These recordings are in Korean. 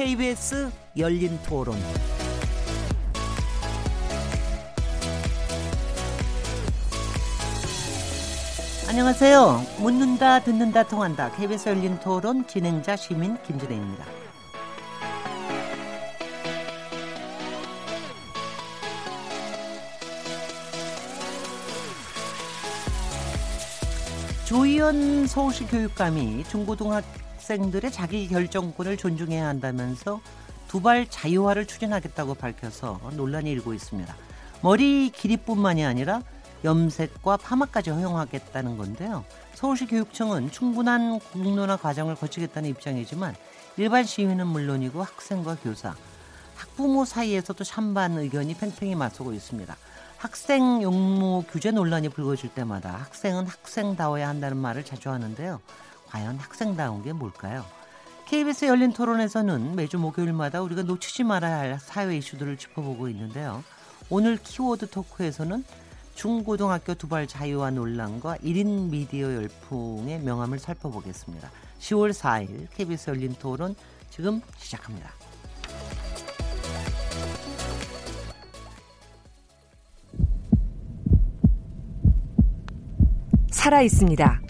KBS 열린 토론. 안녕하세요. 묻는다, 듣는다, 통한다. KBS 열린 토론 진행자 시민 김진혜입니다. 조희연 서울시 교육감이 중고등학 생들의 자기 결정권을 존중해야 한다면서 두발 자유화를 추진하겠다고 밝혀서 논란이 일고 있습니다. 머리 길이뿐만이 아니라 염색과 파마까지 허용하겠다는 건데요. 서울시 교육청은 충분한 공론화 과정을 거치겠다는 입장이지만 일반 시민은 물론이고 학생과 교사, 학부모 사이에서도 찬반 의견이 팽팽히 맞서고 있습니다. 학생 용모 규제 논란이 불거질 때마다 학생은 학생다워야 한다는 말을 자주 하는데요. 과연 학생다운 게 뭘까요? KBS 열린 토론에서는 매주 목요일마다 우리가 놓치지 말아야 할 사회 이슈들을 짚어보고 있는데요. 오늘 키워드 토크에서는 중고등학교 두발 자유화 논란과 1인 미디어 열풍의 명암을 살펴보겠습니다. 10월 4일 KBS 열린 토론 지금 시작합니다. 살아 있습니다.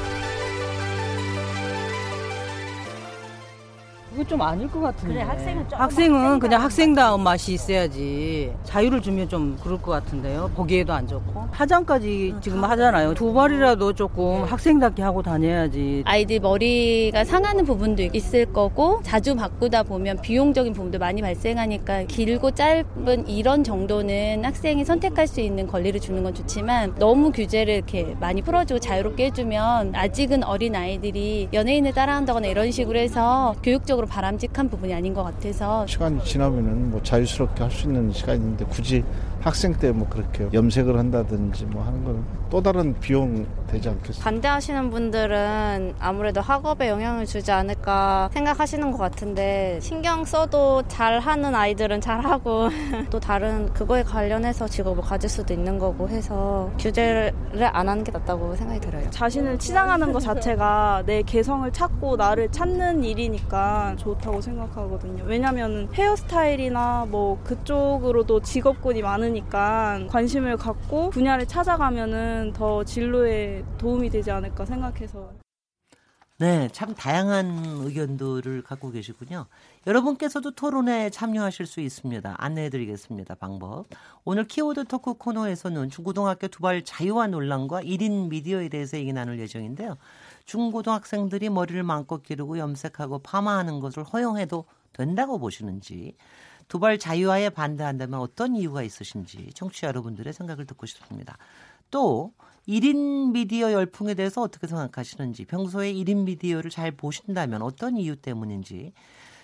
좀 아닐 것 같은데. 그래, 학생은 조금 학생은 그냥 학생다운 학생다운 맛이 있어야지. 자유를 주면 좀 그럴 것 같은데요. 보기에도 안 좋고. 화장까지 지금 하잖아요. 두 발이라도 조금 학생답게 하고 다녀야지. 아이들 머리가 상하는 부분도 있을 거고 자주 바꾸다 보면 비용적인 부분도 많이 발생하니까 길고 짧은 이런 정도는 학생이 선택할 수 있는 권리를 주는 건 좋지만 너무 규제를 이렇게 많이 풀어주고 자유롭게 해주면 아직은 어린 아이들이 연예인을 따라한다거나 이런 식으로 해서 교육적으로 바 람직한 부분이 아닌 것 같아서 시간이 지나면은 뭐 자유스럽게 할 수 있는 시간인데 굳이 학생 때 뭐 그렇게 염색을 한다든지 뭐 하는 건또 다른 비용 되지 않겠어요? 반대하시는 분들은 아무래도 학업에 영향을 주지 않을까 생각하시는 것 같은데 신경 써도 잘하는 아이들은 잘하고 또 다른 그거에 관련해서 직업을 가질 수도 있는 거고 해서 규제를 안 하는 게 낫다고 생각이 들어요. 자신을 치장하는 것 자체가 내 개성을 찾고 나를 찾는 일이니까 좋 다고 생각하거든요. 왜냐면 헤어스타일이나 뭐 그쪽으로도 직업군이 많으니까 관심을 갖고 분야를 찾아가면은 더 진로에 도움이 되지 않을까 생각해서. 네, 참 다양한 의견들을 갖고 계시군요. 여러분께서도 토론에 참여하실 수 있습니다. 안내해드리겠습니다. 방법. 오늘 키워드 토크 코너에서는 중고등학교 두발 자유화 논란과 1인 미디어에 대해서 얘기 나눌 예정인데요. 중고등학생들이 머리를 마음껏 기르고 염색하고 파마하는 것을 허용해도 된다고 보시는지, 두발 자유화에 반대한다면 어떤 이유가 있으신지 청취자 여러분들의 생각을 듣고 싶습니다. 또 1인 미디어 열풍에 대해서 어떻게 생각하시는지, 평소에 1인 미디어를 잘 보신다면 어떤 이유 때문인지,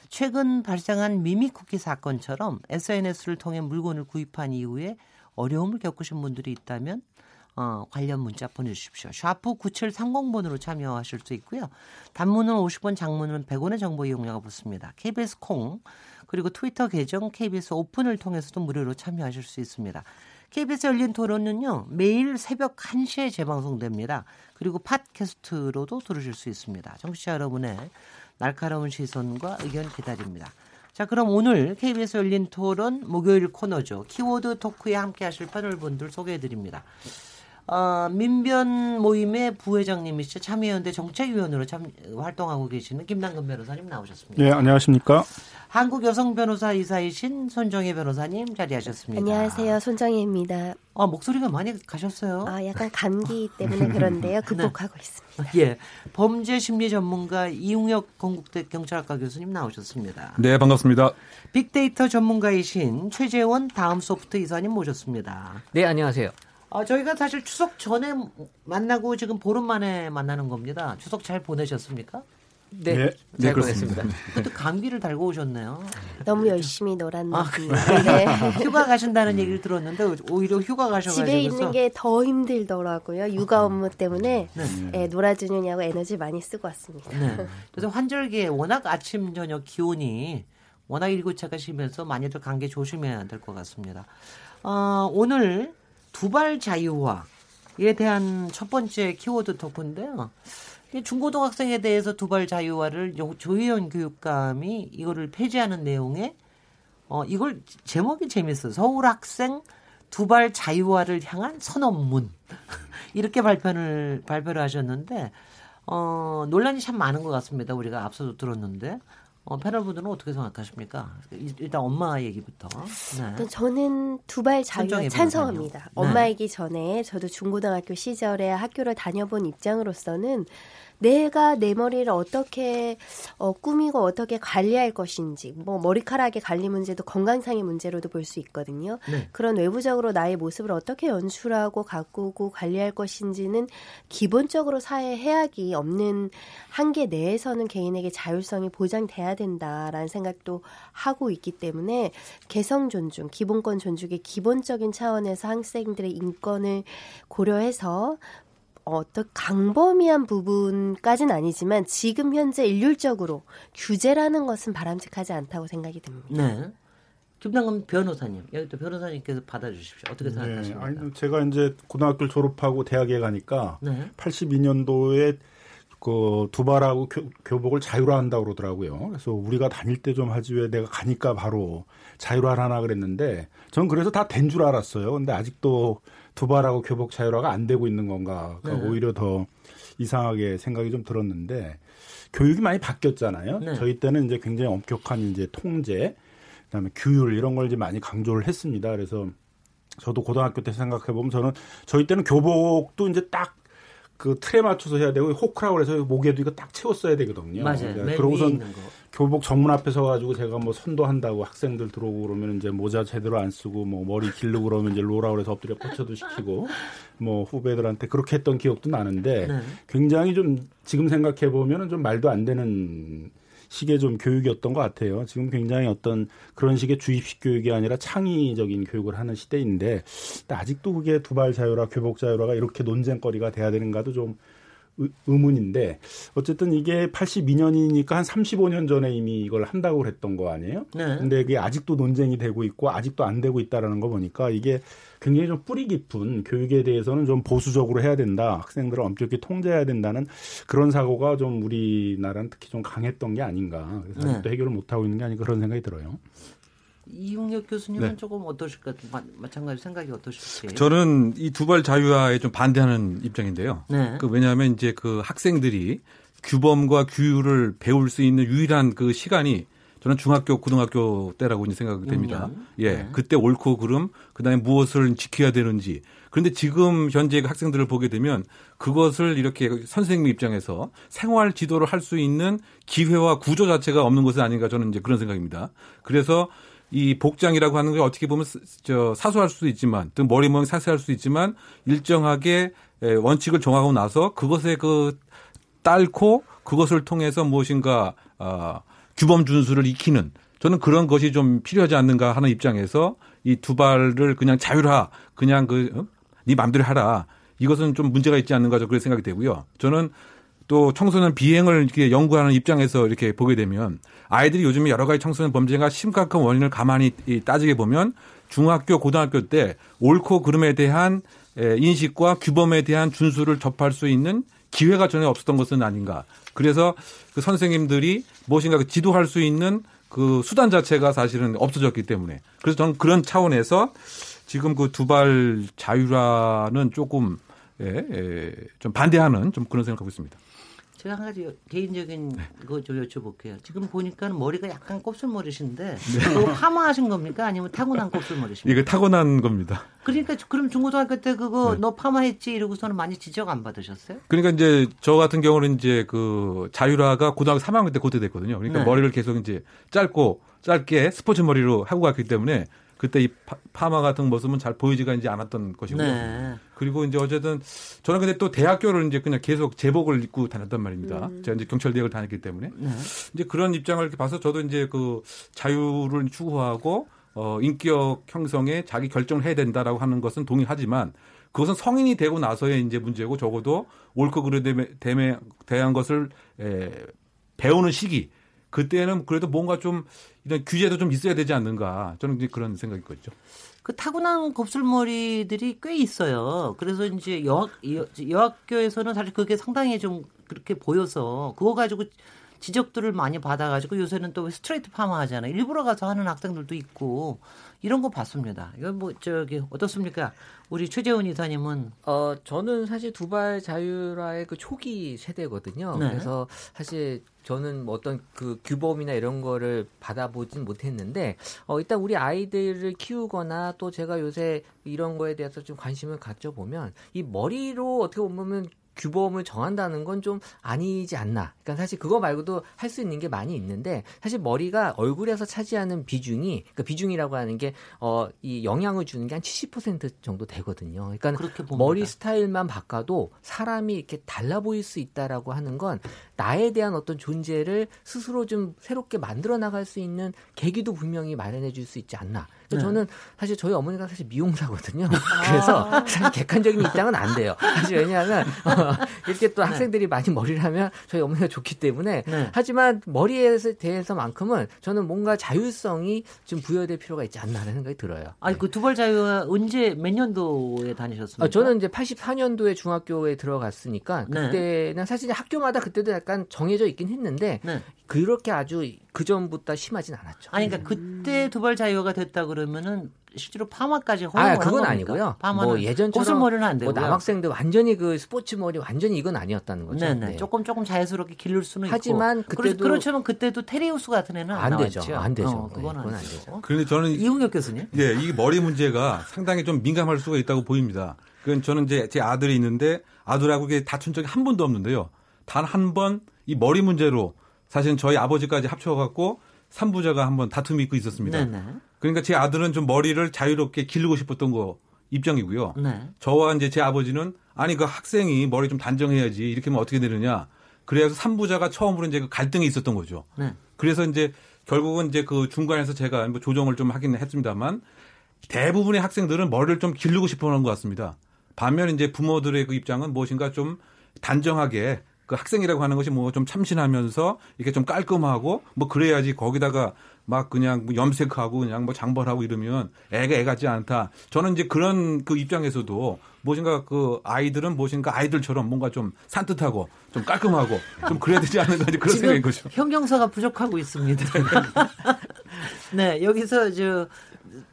최근 발생한 미미쿠키 사건처럼 SNS를 통해 물건을 구입한 이후에 어려움을 겪으신 분들이 있다면 어, 관련 문자 보내주십시오. 샤프 9730번으로 참여하실 수 있고요. 단문은 50원, 장문은 100원의 정보 이용료가 붙습니다. KBS 콩 그리고 트위터 계정 KBS 오픈을 통해서도 무료로 참여하실 수 있습니다. KBS 열린 토론은요, 매일 새벽 1시에 재방송됩니다. 그리고 팟캐스트로도 들으실 수 있습니다. 청취자 여러분의 날카로운 시선과 의견 기다립니다. 자, 그럼 오늘 KBS 열린 토론 목요일 코너죠. 키워드 토크에 함께 하실 패널 분들 소개해 드립니다. 어, 민변 모임의 부회장님이시죠. 참여연대 정책위원으로 참, 활동하고 계시는 김남근 변호사님 나오셨습니다. 네, 안녕하십니까. 한국 여성 변호사 이사이신 손정혜 변호사님 자리하셨습니다. 안녕하세요. 손정혜입니다. 아, 목소리가 많이 가셨어요. 아, 약간 감기 때문에 그런데요. 극복하고 네. 있습니다. 예. 범죄 심리 전문가 이웅혁 건국대 경찰학과 교수님 나오셨습니다. 네, 반갑습니다. 빅데이터 전문가이신 최재원 다음 소프트 이사님 모셨습니다. 네, 안녕하세요. 아, 저희가 사실 추석 전에 만나고 지금 보름 만에 만나는 겁니다. 추석 잘 보내셨습니까? 네, 네, 잘 네. 보냈습니다. 그것도 감기를 달고 오셨네요. 너무 열심히 놀았는데 아, 네. 휴가 가신다는 얘기를 들었는데 오히려 휴가 가셔가지고 집에 있는 게 더 힘들더라고요. 육아 업무 때문에 네. 예, 놀아주느냐고 에너지 많이 쓰고 왔습니다. 네. 그래서 환절기에 워낙 아침 저녁 기온이 워낙 일교차가 심해서 많이들 감기 조심해야 될 것 같습니다. 어, 오늘 두발 자유화에 대한 첫 번째 키워드 토크인데요. 이 중고등학생에 대해서 두발 자유화를 요- 조혜연 교육감이 이거를 폐지하는 내용에 어, 이걸 제목이 재밌어요. 서울 학생 두발 자유화를 향한 선언문. 이렇게 발표를, 발표를 하셨는데, 어, 논란이 참 많은 것 같습니다. 우리가 앞서도 들었는데. 어, 패널분들은 어떻게 생각하십니까? 일- 일단 엄마 얘기부터. 네. 또 저는 두발 선정해 찬성합니다. 보니까요. 엄마이기 전에 저도 중고등학교 시절에 학교를 다녀본 입장으로서는 내가 내 머리를 어떻게 어, 꾸미고 어떻게 관리할 것인지 뭐 머리카락의 관리 문제도 건강상의 문제로도 볼 수 있거든요. 네. 그런 외부적으로 나의 모습을 어떻게 연출하고 가꾸고 관리할 것인지는 기본적으로 사회 해악이 없는 한계 내에서는 개인에게 자율성이 보장돼야 된다라는 생각도 하고 있기 때문에 개성 존중, 기본권 존중의 기본적인 차원에서 학생들의 인권을 고려해서 어떤 강범위한 부분까지는 아니지만 지금 현재 일률적으로 규제라는 것은 바람직하지 않다고 생각이 듭니다. 네. 김남근 변호사님. 여기 또 변호사님께서 받아주십시오. 어떻게 네, 생각하십니까? 아니 제가 이제 고등학교를 졸업하고 대학에 가니까 네. 82년도에 그 두발하고 교, 복을 자율화한다고 그러더라고요. 그래서 우리가 다닐 때 좀 하지 왜 내가 가니까 바로 자율화를 하나 그랬는데 전 그래서 다 된 줄 알았어요. 근데 아직도 두발하고 교복 자율화가 안 되고 있는 건가. 네. 오히려 더 이상하게 생각이 좀 들었는데 교육이 많이 바뀌었잖아요. 네. 저희 때는 이제 굉장히 엄격한 이제 통제, 그다음에 규율 이런 걸 이제 많이 강조를 했습니다. 그래서 저도 고등학교 때 생각해 보면 저는 저희 때는 교복도 이제 딱 그 틀에 맞춰서 해야 되고 호크라고 해서 목에도 이거 딱 채웠어야 되거든요. 맞아요. 그러니까 그러고선. 교복 정문 앞에 서가지고 제가 뭐 선도한다고 학생들 들어오고 그러면 이제 모자 제대로 안 쓰고 뭐 머리 길르고 그러면 이제 로라 그래서 엎드려 뻗쳐도 시키고 뭐 후배들한테 그렇게 했던 기억도 나는데 네. 굉장히 좀 지금 생각해 보면은 좀 말도 안 되는 식의 좀 교육이었던 것 같아요. 지금 굉장히 어떤 그런 식의 주입식 교육이 아니라 창의적인 교육을 하는 시대인데 아직도 그게 두발 자율화, 교복 자율화가 이렇게 논쟁거리가 돼야 되는가도 좀 의- 의문인데 어쨌든 이게 82년이니까 한 35년 전에 이미 이걸 한다고 그랬던 거 아니에요? 네. 근데 이게 아직도 논쟁이 되고 있고 아직도 안 되고 있다라는 거 보니까 이게 굉장히 좀 뿌리 깊은 교육에 대해서는 좀 보수적으로 해야 된다. 학생들을 엄격히 통제해야 된다는 그런 사고가 좀 우리나라는 특히 좀 강했던 게 아닌가. 그래서 네. 아직도 해결을 못 하고 있는 게 아닌가 그런 생각이 들어요. 이용혁 교수님은 네. 조금 어떠실까? 마, 마찬가지 생각이 어떠실지. 저는 이 두발 자유화에 좀 반대하는 입장인데요. 네. 그 왜냐하면 이제 그 학생들이 규범과 규율을 배울 수 있는 유일한 그 시간이 저는 중학교, 고등학교 때라고 이제 생각이 됩니다. 음, 예. 네. 그때 옳고 그름, 그 다음에 무엇을 지켜야 되는지. 그런데 지금 현재 그 학생들을 보게 되면 그것을 이렇게 선생님 입장에서 생활 지도를 할 수 있는 기회와 구조 자체가 없는 것은 아닌가 저는 이제 그런 생각입니다. 그래서 이 복장이라고 하는 게 어떻게 보면 스- 저 사소할 수도 있지만 또 머리 모양 사소할 수도 있지만 일정하게 에, 원칙을 정하고 나서 그것에 그 딸고 그것을 통해서 무엇인가 아, 규범 준수를 익히는 저는 그런 것이 좀 필요하지 않는가 하는 입장에서 이 두 발을 그냥 자율화 그냥 그 어? 네 맘대로 하라 이것은 좀 문제가 있지 않는가 저 그런 생각이 되고요. 저는 또 청소년 비행을 이렇게 연구하는 입장에서 이렇게 보게 되면 아이들이 요즘에 여러 가지 청소년 범죄가 심각한 원인을 가만히 이 따지게 보면 중학교, 고등학교 때 옳고 그름에 대한 에, 인식과 규범에 대한 준수를 접할 수 있는 기회가 전혀 없었던 것은 아닌가. 그래서 그 선생님들이 무엇인가 그 지도할 수 있는 그 수단 자체가 사실은 없어졌기 때문에 그래서 저는 그런 차원에서 지금 그 두발 자율화는 조금 예, 예, 좀 반대하는 좀 그런 생각하고 있습니다. 제가 한 가지 개인적인 거 좀 여쭤볼게요. 지금 보니까 머리가 약간 곱슬머리신데 그거 파마하신 겁니까? 아니면 타고난 곱슬머리십니까? 이게 타고난 겁니다. 그러니까 그럼 중고등학교 때 그거 네. 너 파마했지 이러고서는 많이 지적 안 받으셨어요? 그러니까 이제 저 같은 경우는 이제 그 자율화가 고등학교 3학년 때 그때 됐거든요. 그러니까 네. 머리를 계속 이제 짧고 짧게 스포츠 머리로 하고 갔기 때문에 그때 이 파, 마 같은 모습은 잘 보이지가 이제 않았던 것이고요. 네. 그리고 이제 어쨌든 저는 근데 또 대학교를 이제 그냥 계속 제복을 입고 다녔단 말입니다. 음. 제가 이제 경찰대학을 다녔기 때문에 네. 이제 그런 입장을 이렇게 봐서 저도 이제 그 자유를 추구하고 어 인격 형성에 자기 결정을 해야 된다라고 하는 것은 동의하지만 그것은 성인이 되고 나서의 이제 문제고 적어도 옳고 그르됨에 대한 것을 에, 배우는 시기 그때는 그래도 뭔가 좀 이런 규제도 좀 있어야 되지 않는가 저는 그런 생각이 있거든요. 그 타고난 곱슬머리들이 꽤 있어요. 그래서 이제 여학, 여학교에서는 사실 그게 상당히 좀 그렇게 보여서 그거 가지고 지적들을 많이 받아가지고 요새는 또 스트레이트 파마 하잖아요. 일부러 가서 하는 학생들도 있고 이런 거 봤습니다. 이거 뭐 저기 어떻습니까? 우리 최재훈 이사님은 어 저는 사실 두발 자율화의 그 초기 세대거든요. 네. 그래서 사실 저는 뭐 어떤 그 규범이나 이런 거를 받아보진 못했는데 어 일단 우리 아이들을 키우거나 또 제가 요새 이런 거에 대해서 좀 관심을 가져보면 이 머리로 어떻게 보면 규범을 정한다는 건 좀 아니지 않나. 그러니까 사실 그거 말고도 할 수 있는 게 많이 있는데 사실 머리가 얼굴에서 차지하는 비중이 그러니까 비중이라고 하는 게 어 이 영향을 주는 게 한 70% 정도 되거든요. 그러니까 머리 스타일만 바꿔도 사람이 이렇게 달라 보일 수 있다라고 하는 건 나에 대한 어떤 존재를 스스로 좀 새롭게 만들어 나갈 수 있는 계기도 분명히 마련해 줄 수 있지 않나. 네. 저는 사실 저희 어머니가 사실 미용사거든요. 그래서 사실 객관적인 입장은 안 돼요. 사실 왜냐하면 어, 이렇게 또 학생들이 많이 머리를 하면 저희 어머니가 좋기 때문에 네. 하지만 머리에 대해서만큼은 저는 뭔가 자율성이 좀 부여될 필요가 있지 않나라는 생각이 들어요. 아니 그 두발 자유화 언제 몇 년도에 다니셨습니까? 어, 저는 이제 84년도에 중학교에 들어갔으니까 네. 그때는 사실 학교마다 그때도 약간 정해져 있긴 했는데 네. 그렇게 아주 그 전부터 심하진 않았죠. 아니 그러니까 그때 두발 자유화가 됐다 그러면은 실제로 파마까지 허용을 아, 한 그건? 아니고요. 파마는 뭐 예전처럼 곱슬머리는 안 되고요. 뭐 남학생들 완전히 그 스포츠 머리 완전히 이건 아니었다는 거죠. 네네. 네. 조금 조금 자연스럽게 기를 수는 하지만 있고. 그때도- 그렇지만 그때도 테리우스 같은 애는 안, 안 되죠. 안 되죠. 어, 네, 그건 안 그건 안 되죠. 되죠. 그런데 저는 이웅혁 교수님. 네, 이 머리 문제가 상당히 좀 민감할 수가 있다고 보입니다. 그건 저는 이제 제 아들이 있는데 아들하고 이게 다툰 적이 한 번도 없는데요. 단 한 번 이 머리 문제로 사실은 저희 아버지까지 합쳐갖고 삼부자가 한번 다툼이 있고 있었습니다. 네네. 그러니까 제 아들은 좀 머리를 자유롭게 기르고 싶었던 거 입장이고요. 네. 저와 이제 제 아버지는 아니 그 학생이 머리 좀 단정해야지 이렇게 하면 어떻게 되느냐. 그래서 삼부자가 처음으로 이제 그 갈등이 있었던 거죠. 네. 그래서 이제 결국은 이제 그 중간에서 제가 뭐 조정을 좀 하긴 했습니다만 대부분의 학생들은 머리를 좀 기르고 싶어 하는 것 같습니다. 반면 이제 부모들의 그 입장은 무엇인가 좀 단정하게 그 학생이라고 하는 것이 뭐 좀 참신하면서 이렇게 좀 깔끔하고 뭐 그래야지 거기다가 막 그냥 뭐 염색하고 그냥 뭐 장벌하고 이러면 애가 애 같지 않다. 저는 이제 그런 그 입장에서도 무엇인가 그 아이들은 무엇인가 아이들처럼 뭔가 좀 산뜻하고 좀 깔끔하고 좀 그래야 되지 이제 그런 생각인 거죠. 형용사가 부족하고 있습니다. 네, 여기서 저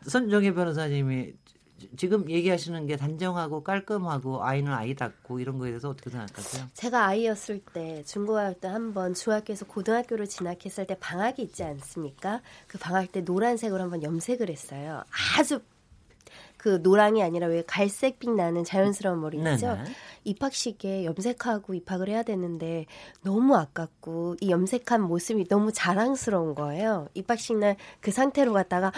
선정혜 변호사님이 지금 얘기하시는 게 단정하고 깔끔하고 아이는 아이답고 이런 거에 대해서 어떻게 생각하세요? 제가 아이였을 때 중고등학교 때 한번 중학교에서 고등학교를 진학했을 때 방학이 있지 않습니까? 그 방학 때 노란색으로 한번 염색을 했어요. 아주 그 노랑이 아니라 왜 갈색빛 나는 자연스러운 머리 있죠? 네네. 입학식에 염색하고 입학을 해야 되는데 너무 아깝고 이 염색한 모습이 너무 자랑스러운 거예요. 입학식 날 그 상태로 갔다가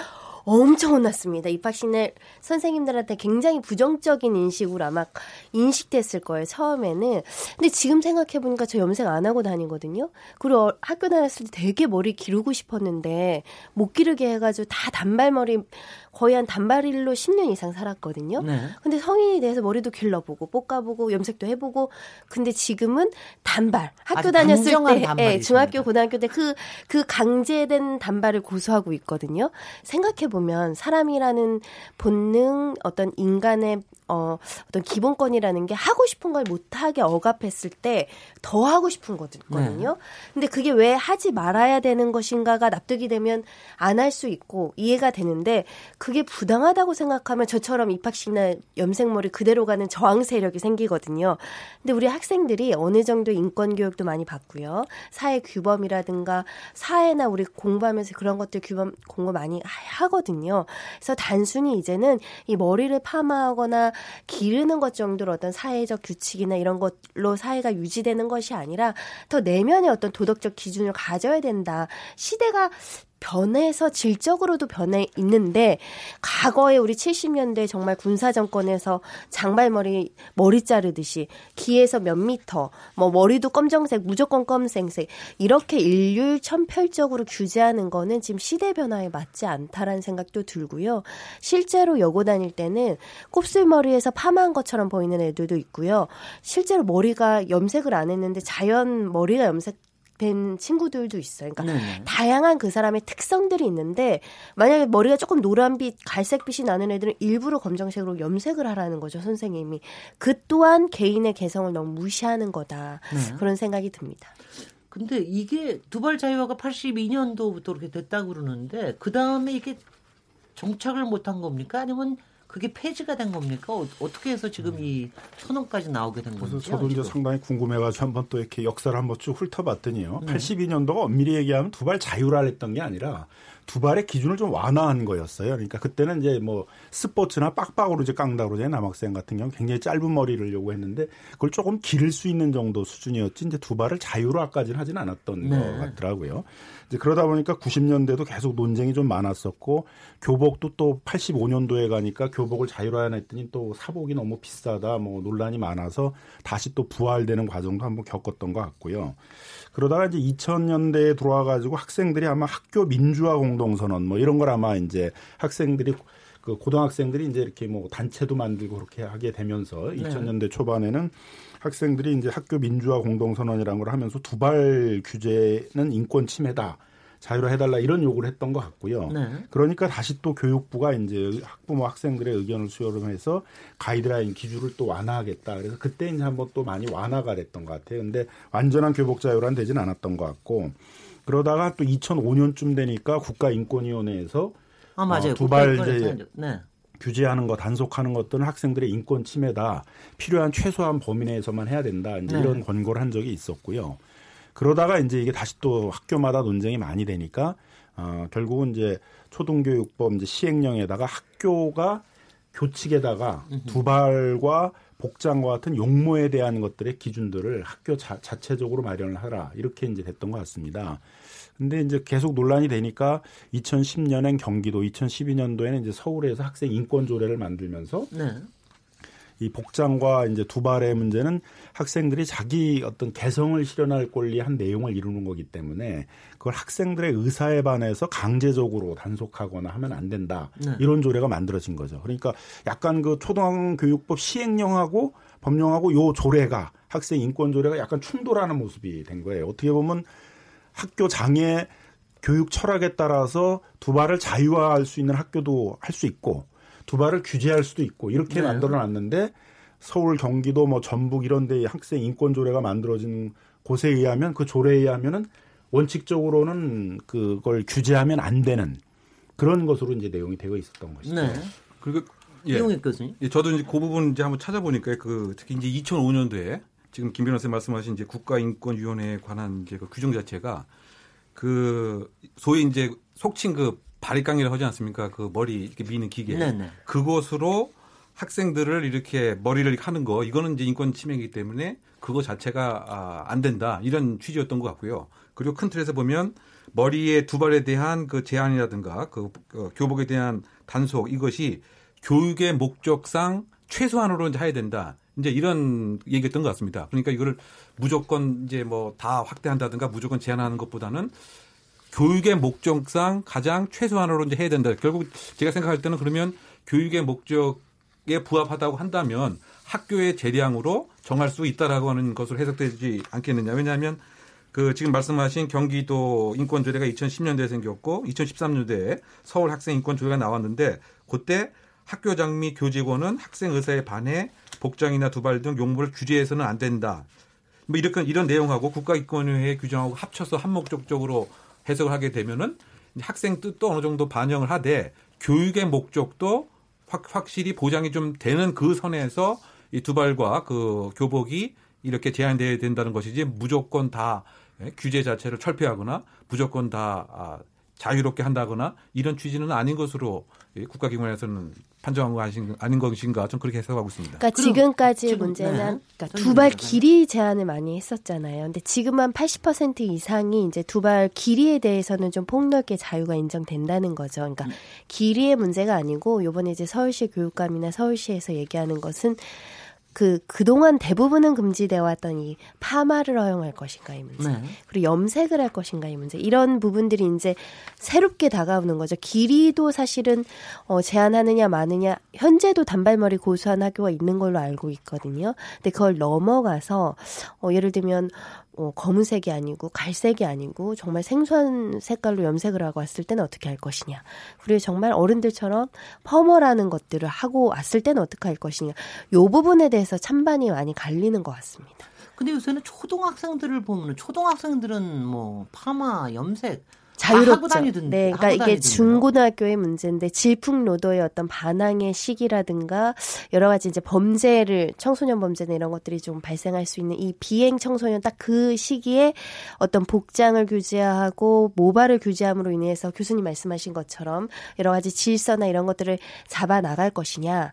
엄청 혼났습니다. 입학식 날 선생님들한테 굉장히 부정적인 인식으로 아마 인식됐을 거예요. 처음에는. 근데 지금 생각해 보니까 저 염색 안 하고 다니거든요. 그리고 학교 다녔을 때 되게 머리 기르고 싶었는데 못 기르게 해가지고 다 단발머리 거의 한 단발일로 10년 이상 살았거든요. 네. 근데 성인이 돼서 머리도 길러보고 볶아보고 염색도 해보고 근데 지금은 단발 학교 다녔을 때 예. 중학교 고등학교 때 그그 강제된 단발을 고수하고 있거든요. 생각해 보면 사람이라는 본능 어떤 인간의 어, 어떤 기본권이라는 게 하고 싶은 걸 못하게 억압했을 때 더 하고 싶은 거거든요. 네. 근데 그게 왜 하지 말아야 되는 것인가가 납득이 되면 안 할 수 있고 이해가 되는데 그게 부당하다고 생각하면 저처럼 입학식 날 염색머리 그대로 가는 저항 세력이 생기거든요. 근데 우리 학생들이 어느 정도 인권 교육도 많이 받고요. 사회 규범이라든가 사회나 우리 공부하면서 그런 것들 규범 공부 많이 하- 하거든요. 그래서 단순히 이제는 이 머리를 파마하거나 기르는 것 정도로 어떤 사회적 규칙이나 이런 것로 사회가 유지되는 것이 아니라 더 내면의 어떤 도덕적 기준을 가져야 된다. 시대가 변해서 질적으로도 변해 있는데 과거에 우리 70년대 정말 군사 정권에서 장발머리 머리 자르듯이 귀에서 몇 미터 뭐 머리도 검정색 무조건 검색색 이렇게 일률 천펼적으로 규제하는 거는 지금 시대 변화에 맞지 않다라는 생각도 들고요. 실제로 여고 다닐 때는 곱슬머리에서 파마한 것처럼 보이는 애들도 있고요. 실제로 머리가 염색을 안 했는데 자연 머리가 염색 된 친구들도 있어요. 그러니까 네네. 다양한 그 사람의 특성들이 있는데 만약에 머리가 조금 노란빛, 갈색빛이 나는 애들은 일부러 검정색으로 염색을 하라는 거죠, 선생님이. 그 또한 개인의 개성을 너무 무시하는 거다. 네. 그런 생각이 듭니다. 근데 이게 두발 자유화가 82년도부터 그렇게 됐다 고 그러는데 그 다음에 이게 정착을 못한 겁니까? 아니면 그게 폐지가 된 겁니까? 어, 떻게 해서 지금 이 천 원까지 나오게 된 건지 저도 이제 상당히 궁금해가지고 한번 또 이렇게 역사를 한번 쭉 훑어봤더니요. 네. 82년도가 엄밀히 얘기하면 두발 자유를 했던 게 아니라 두발의 기준을 좀 완화한 거였어요. 그러니까 그때는 이제 뭐 스포츠나 빡빡으로 이제 깡다고 그러잖아요. 남학생 같은 경우 굉장히 짧은 머리를 요구했는데 그걸 조금 기를 수 있는 정도 수준이었지 이제 두발을 자유화까지는 하진 않았던 네. 것 같더라고요. 이제 그러다 보니까 90년대도 계속 논쟁이 좀 많았었고 교복도 또 85년도에 가니까 교복을 자유화했더니 또 사복이 너무 비싸다 뭐 논란이 많아서 다시 또 부활되는 과정도 한번 겪었던 것 같고요. 그러다가 이제 2000년대에 들어와 가지고 학생들이 아마 학교 민주화 공동선언 뭐 이런 걸 아마 이제 학생들이 그 고등학생들이 이제 이렇게 뭐 단체도 만들고 그렇게 하게 되면서 네. 2000년대 초반에는 학생들이 이제 학교 민주화 공동선언이라는 걸 하면서 두발 규제는 인권 침해다. 자유로 해달라 이런 요구를 했던 것 같고요. 네. 그러니까 다시 또 교육부가 이제 학부모 학생들의 의견을 수렴 해서 가이드라인 기준을 또 완화하겠다. 그래서 그때 이제 한번 또 많이 완화가 됐던 것 같아요. 근데 완전한 교복 자유란 되진 않았던 것 같고 그러다가 또 2005년쯤 되니까 국가인권위원회에서 아 맞아요. 어, 두발 이제 네. 규제하는 거 단속하는 것들은 학생들의 인권 침해다. 필요한 최소한 범위 내에서만 해야 된다. 이제 네. 이런 권고를 한 적이 있었고요. 그러다가 이제 이게 다시 또 학교마다 논쟁이 많이 되니까 어, 결국은 이제 초등교육법 이제 시행령에다가 학교가 교칙에다가 두발과 복장과 같은 용모에 대한 것들의 기준들을 학교 자, 자체적으로 마련을 하라 이렇게 이제 됐던 것 같습니다. 근데 이제 계속 논란이 되니까 2010년엔 경기도, 2012년도에는 이제 서울에서 학생 인권 조례를 만들면서 네. 이 복장과 이제 두발의 문제는 학생들이 자기 어떤 개성을 실현할 권리의 한 내용을 이루는 거기 때문에 그걸 학생들의 의사에 반해서 강제적으로 단속하거나 하면 안 된다. 네. 이런 조례가 만들어진 거죠. 그러니까 약간 그 초등교육법 시행령하고 법령하고 요 조례가 학생 인권 조례가 약간 충돌하는 모습이 된 거예요. 어떻게 보면 학교 장애 교육 철학에 따라서 두 발을 자유화할 수 있는 학교도 할 수 있고 두발을 규제할 수도 있고 이렇게 네. 만들어 놨는데 서울, 경기도, 뭐 전북 이런 데 학생 인권 조례가 만들어진 곳에 의하면 그 조례에 의하면은 원칙적으로는 그걸 규제하면 안 되는 그런 것으로 이제 내용이 되어 있었던 것이죠. 네. 그리고 예. 이용익 교수님. 예, 저도 이제 그 부분 이제 한번 찾아보니까 그 특히 이제 2005년도에 지금 김 변호사님 말씀하신 이제 국가인권위원회에 관한 이제 그 규정 자체가 그 소위 이제 속칭 그 바리깡이라고 하지 않습니까? 그 머리 이렇게 미는 기계. 네네. 그것으로 학생들을 이렇게 머리를 하는 거 이거는 이제 인권 침해이기 때문에 그거 자체가 아, 안 된다 이런 취지였던 것 같고요. 그리고 큰 틀에서 보면 머리의 두발에 대한 그 제한이라든가 그 어, 교복에 대한 단속 이것이 교육의 목적상 최소한으로 이제 해야 된다. 이제 이런 얘기였던 것 같습니다. 그러니까 이거를 무조건 이제 뭐 다 확대한다든가 무조건 제한하는 것보다는 교육의 목적상 가장 최소한으로 이제 해야 된다. 결국 제가 생각할 때는 그러면 교육의 목적에 부합하다고 한다면 학교의 재량으로 정할 수 있다라고 하는 것으로 해석되지 않겠느냐. 왜냐하면 그 지금 말씀하신 경기도 인권 조례가 2010년대에 생겼고 2013년도에 서울 학생 인권 조례가 나왔는데 그때 학교장 및 교직원은 학생 의사에 반해 복장이나 두발 등 용모를 규제해서는 안 된다. 뭐 이렇게 이런 내용하고 국가인권위회 규정하고 합쳐서 한목적적으로 해석을 하게 되면은 학생 뜻도 어느 정도 반영을 하되 교육의 목적도 확, 확실히 보장이 좀 되는 그 선에서 이 두발과 그 교복이 이렇게 제한돼야 된다는 것이지 무조건 다 예, 규제 자체를 철폐하거나 무조건 다 아, 자유롭게 한다거나 이런 취지는 아닌 것으로 국가기관에서는 판정한 거 아닌 것인가 좀 그렇게 해석하고 있습니다. 그러니까 지금까지의 지금, 문제는 네. 그러니까 두발 길이 제한을 많이 했었잖아요. 근데 지금은 80% 이상이 이제 두발 길이에 대해서는 좀 폭넓게 자유가 인정된다는 거죠. 그러니까 음. 길이의 문제가 아니고 요번에 이제 서울시 교육감이나 서울시에서 얘기하는 것은 그 그동안 대부분은 금지되어 왔던 이 파마를 허용할 것인가 이 문제. 네. 그리고 염색을 할 것인가 이 문제. 이런 부분들이 이제 새롭게 다가오는 거죠. 길이도 사실은 어 제한하느냐 마느냐 현재도 단발머리 고수한 학교가 있는 걸로 알고 있거든요. 근데 그걸 넘어가서 어 예를 들면 어, 검은색이 아니고 갈색이 아니고 정말 생소한 색깔로 염색을 하고 왔을 때는 어떻게 할 것이냐. 그리고 정말 어른들처럼 퍼머라는 것들을 하고 왔을 때는 어떻게 할 것이냐. 요 부분에 대해서 찬반이 많이 갈리는 것 같습니다. 근데 요새는 초등학생들을 보면 초등학생들은 뭐 파마, 염색 다 자유롭죠. 다니던데. 네, 그러니까 이게 다니던데요. 중고등학교의 문제인데 질풍노도의 어떤 반항의 시기라든가 여러 가지 이제 범죄를 청소년 범죄나 이런 것들이 좀 발생할 수 있는 이 비행 청소년 딱 그 시기에 어떤 복장을 규제하고 모발을 규제함으로 인해서 교수님 말씀하신 것처럼 여러 가지 질서나 이런 것들을 잡아 나갈 것이냐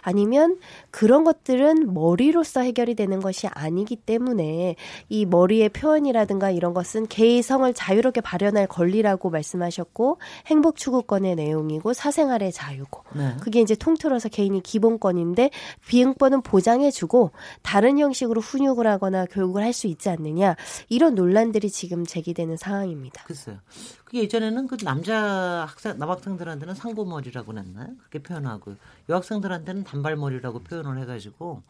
아니면 그런 것들은 머리로서 해결이 되는 것이 아니기 때문에 이 머리의 표현이라든가 이런 것은 개성을 자유롭게 발현할 권리라고 말씀하셨고 행복 추구권의 내용이고 사생활의 자유고 네. 그게 이제 통틀어서 개인이 기본권인데 비행권은 보장해주고 다른 형식으로 훈육을 하거나 교육을 할 수 있지 않느냐 이런 논란들이 지금 제기되는 상황입니다. 글쎄요. 그게 예전에는 그 남자 학생 남학생들한테는 상고머리라고 했나요? 그렇게 표현하고 여학생들한테는 단발머리라고 표현을 해가지고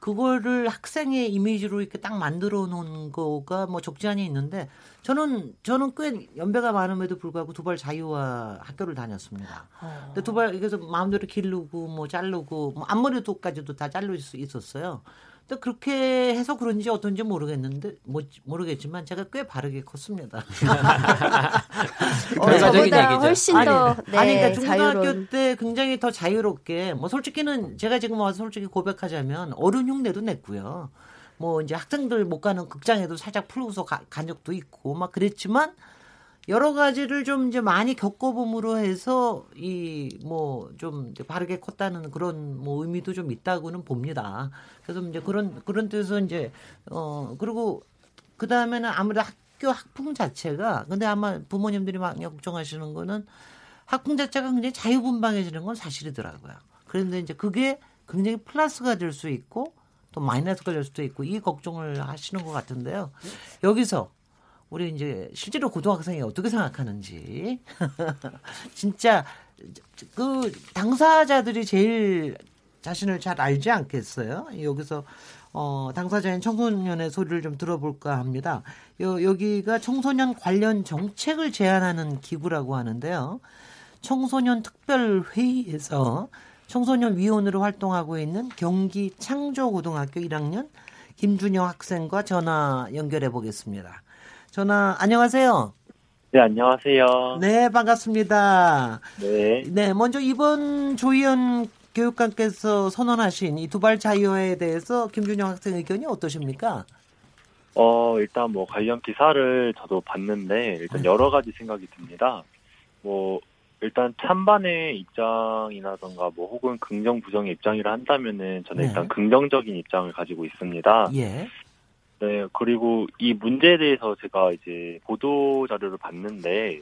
그거를 학생의 이미지로 이렇게 딱 만들어 놓은 거가 뭐 적지 않이 있는데 저는 저는 꽤 연배가 많음에도 불구하고 두발 자유와 학교를 다녔습니다. 근데 두발 그래서 마음대로 기르고 뭐 자르고 뭐 앞머리도까지도 다 잘릴 수 있었어요. 근데 그렇게 해서 그런지 어떤지 모르겠는데 뭐, 모르겠지만 제가 꽤 바르게 컸습니다. 어, 저보다 얘기죠. 훨씬 더 네, 아니, 그러니까 중고등학교 자유로운 때 굉장히 더 자유롭게 뭐 솔직히는 제가 지금 와서 솔직히 고백하자면 어른 흉내도 냈고요. 뭐 이제 학생들 못 가는 극장에도 살짝 풀고서 가, 간 적도 있고 막 그랬지만 여러 가지를 좀 이제 많이 겪어봄으로 해서 이 뭐 좀 바르게 컸다는 그런 뭐 의미도 좀 있다고는 봅니다. 그래서 이제 그런 그런 뜻에서 이제 어 그리고 그 다음에는 아무래도 학교 학풍 자체가 근데 아마 부모님들이 많이 걱정하시는 거는 학풍 자체가 굉장히 자유분방해지는 건 사실이더라고요. 그런데 이제 그게 굉장히 플러스가 될 수 있고 또 마이너스가 될 수도 있고 이 걱정을 하시는 것 같은데요. 여기서 우리 이제 실제로 고등학생이 어떻게 생각하는지 진짜 그 당사자들이 제일 자신을 잘 알지 않겠어요? 여기서 어, 당사자인 청소년의 소리를 좀 들어볼까 합니다. 요, 여기가 청소년 관련 정책을 제안하는 기구라고 하는데요. 청소년 특별회의에서 청소년 위원으로 활동하고 있는 경기 창조고등학교 1학년 김준영 학생과 전화 연결해 보겠습니다. 전화 안녕하세요. 네, 안녕하세요. 네, 반갑습니다. 네. 네, 먼저 이번 조희연 교육감께서 선언하신 이 두발 자유화에 대해서 김준영 학생 의견이 어떠십니까? 어, 일단 뭐 관련 기사를 저도 봤는데 일단 네. 여러 가지 생각이 듭니다. 뭐 일단 찬반의 입장이라던가 뭐 혹은 긍정 부정의 입장이라 한다면은 저는 네. 일단 긍정적인 입장을 가지고 있습니다. 예. 네, 그리고 이 문제에 대해서 제가 이제 보도 자료를 봤는데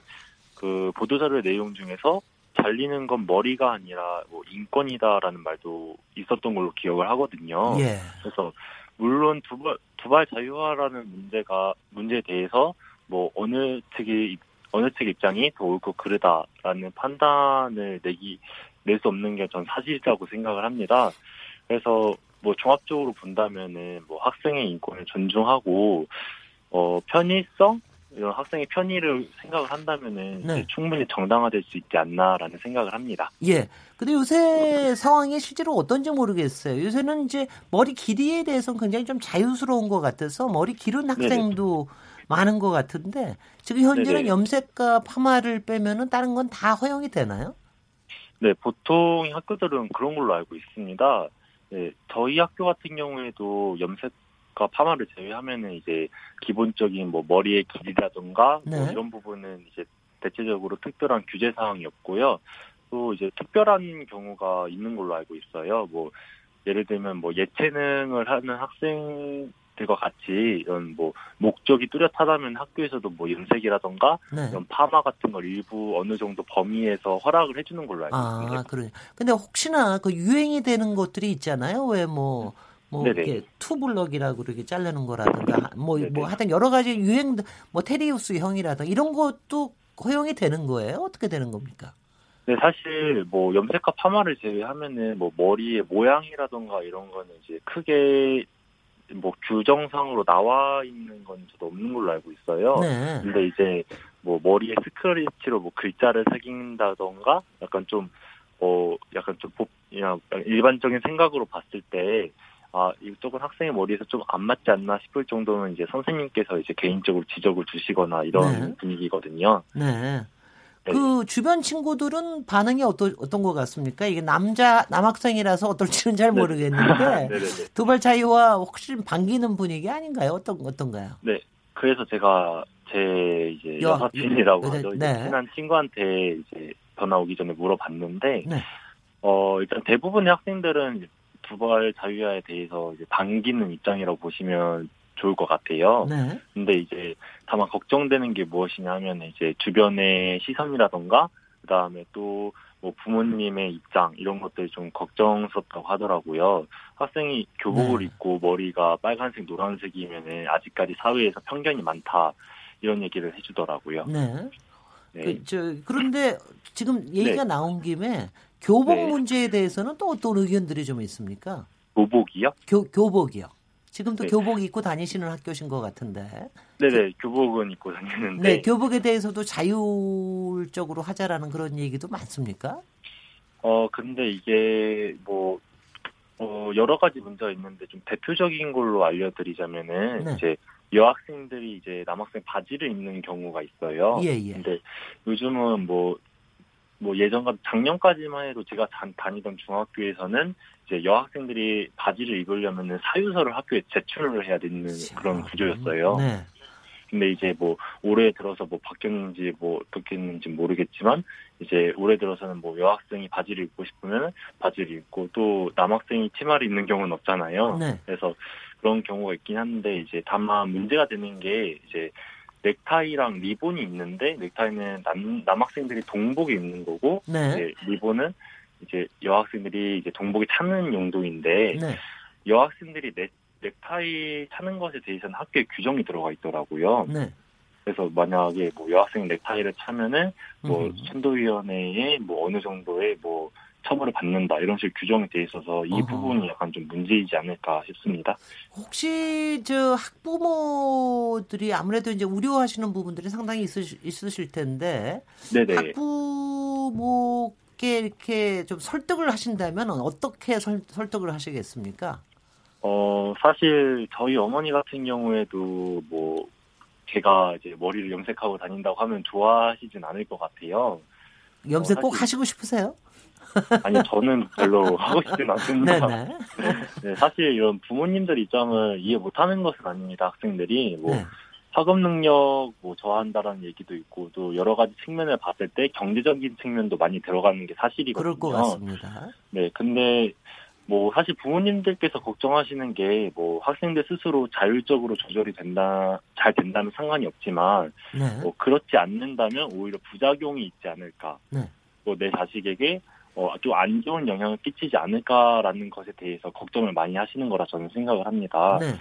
그 보도 자료 내용 중에서 잘리는 건 머리가 아니라 뭐 인권이다라는 말도 있었던 걸로 기억을 하거든요. 예. 그래서 물론 두발 두발 자유화라는 문제가 문제에 대해서 뭐 어느 측이 어느 측 입장이 더 옳고 그르다라는 판단을 내기 낼 수 없는 게 전 사실이라고 생각을 합니다. 그래서 뭐 종합적으로 본다면은 뭐 학생의 인권을 존중하고 어 편의성 이런 학생의 편의를 생각을 한다면은 네. 충분히 정당화될 수 있지 않나라는 생각을 합니다. 예. 근데 요새 상황이 실제로 어떤지 모르겠어요. 요새는 이제 머리 길이에 대해서는 굉장히 좀 자유스러운 것 같아서 머리 기른 학생도 많은 것 같은데 지금 현재는 네네. 염색과 파마를 빼면은 다른 건 다 허용이 되나요? 네, 보통 학교들은 그런 걸로 알고 있습니다. 네, 저희 학교 같은 경우에도 염색과 파마를 제외하면은 이제 기본적인 뭐 머리의 길이라던가 뭐 네. 이런 부분은 이제 대체적으로 특별한 규제 사항이 없고요. 또 이제 특별한 경우가 있는 걸로 알고 있어요. 뭐 예를 들면 뭐 예체능을 하는 학생 들과 같이 이런 뭐 목적이 뚜렷하다면 학교에서도 뭐 염색이라던가 네. 이런 파마 같은 걸 일부 어느 정도 범위에서 허락을 해주는 걸로 알고 있습니다. 아, 그래. 근데 혹시나 그 유행이 되는 것들이 있잖아요. 왜 뭐, 뭐, 네네. 이렇게 투블럭이라고 이렇게 자르는 거라든가, 뭐, 네네. 뭐 하여튼 여러 가지 유행, 뭐 테리우스 형이라든가 이런 것도 허용이 되는 거예요? 어떻게 되는 겁니까? 네, 사실 뭐 염색과 파마를 제외하면은 뭐 머리의 모양이라던가 이런 거는 이제 크게 뭐 규정상으로 나와 있는 건 저도 없는 걸로 알고 있어요. 네. 근데 이제 뭐 머리에 스크래치로 뭐 글자를 새긴다던가 약간 좀 어 약간 좀 복- 그냥 일반적인 생각으로 봤을 때 아, 이쪽은 학생의 머리에서 좀 안 맞지 않나 싶을 정도는 이제 선생님께서 이제 개인적으로 지적을 주시거나 이런 네. 분위기거든요. 네. 네. 그 주변 친구들은 반응이 어떤 어떤 것 같습니까? 이게 남자 남학생이라서 어떨지는 잘 네. 모르겠는데 네네네. 두발 자유와 혹시 반기는 분위기 아닌가요? 어떤 어떤가요? 네. 그래서 제가 제 이제 여- 여사친이라고 여자- 하죠. 이제 네. 친한 친구한테 이제 전화 오기 전에 물어봤는데, 네. 어, 일단 대부분의 학생들은 이제 두발 자유화에 대해서 이제 반기는 입장이라고 보시면 좋을 것 같아요. 네. 근데 이제 다만 걱정되는 게 무엇이냐 하면 이제 주변의 시선이라던가 그다음에 또 뭐 부모님의 입장 이런 것들이 좀 걱정스럽다고 하더라고요. 학생이 교복을 네. 입고 머리가 빨간색 노란색이면은 아직까지 사회에서 편견이 많다 이런 얘기를 해주더라고요. 네. 네. 그, 저, 그런데 지금 얘기가 네. 나온 김에 교복 네. 문제에 대해서는 또 어떤 의견들이 좀 있습니까? 교복이요? 교, 교복이요. 지금도 네. 교복 입고 다니시는 학교신 것 같은데. 네네 교복은 입고 다니는데 네, 교복에 대해서도 자율적으로 하자라는 그런 얘기도 많습니까? 어 근데 이게 뭐 어, 여러 가지 문제가 있는데 좀 대표적인 걸로 알려드리자면은 네. 이제 여학생들이 이제 남학생 바지를 입는 경우가 있어요. 예, 예. 근데 요즘은 뭐, 뭐 예전과 작년까지만 해도 제가 다, 다니던 중학교에서는 이제 여학생들이 바지를 입으려면은 사유서를 학교에 제출을 해야 되는 그런 구조였어요. 네. 근데 이제 뭐 올해 들어서 뭐 바뀌었는지 뭐 어떻게 했는지 모르겠지만 이제 올해 들어서는 뭐 여학생이 바지를 입고 싶으면 바지를 입고 또 남학생이 치마를 입는 경우는 없잖아요. 네. 그래서 그런 경우가 있긴 한데 이제 다만 문제가 되는 게 이제 넥타이랑 리본이 있는데 넥타이는 남, 남학생들이 동복에 입는 거고 네. 이제 리본은 이제 여학생들이 이제 동복에 차는 용도인데 네. 여학생들이 넥, 넥타이 차는 것에 대해서는 학교에 규정이 들어가 있더라고요. 네. 그래서 만약에 뭐 여학생 넥타이를 차면은 뭐 음. 선도위원회에 뭐 어느 정도의 뭐 처벌을 받는다 이런 식 규정이 돼 있어서 이 어허. 부분이 약간 좀 문제이지 않을까 싶습니다. 혹시 저 학부모들이 아무래도 이제 우려하시는 부분들이 상당히 있으실, 있으실 텐데 네네. 학부모 께 이렇게 좀 설득을 하신다면 어떻게 설, 설득을 하시겠습니까? 어 사실 저희 어머니 같은 경우에도 뭐 제가 이제 머리를 염색하고 다닌다고 하면 좋아하시진 않을 것 같아요. 염색 어, 꼭 하시고 싶으세요? 아니 저는 별로 하고 싶진 않습니다. 네네. 네, 사실 이런 부모님들 입장을 이해 못하는 것은 아닙니다. 학생들이 뭐 네. 학업 능력 뭐 저하한다라는 얘기도 있고 또 여러 가지 측면을 봤을 때 경제적인 측면도 많이 들어가는 게 사실이거든요. 그럴 것 같습니다. 네, 근데 뭐 사실 부모님들께서 걱정하시는 게 뭐 학생들 스스로 자율적으로 조절이 된다 잘 된다면 상관이 없지만 네. 뭐 그렇지 않는다면 오히려 부작용이 있지 않을까. 네. 뭐내 자식에게 어, 좀 안 좋은 영향을 끼치지 않을까라는 것에 대해서 걱정을 많이 하시는 거라 저는 생각을 합니다. 네.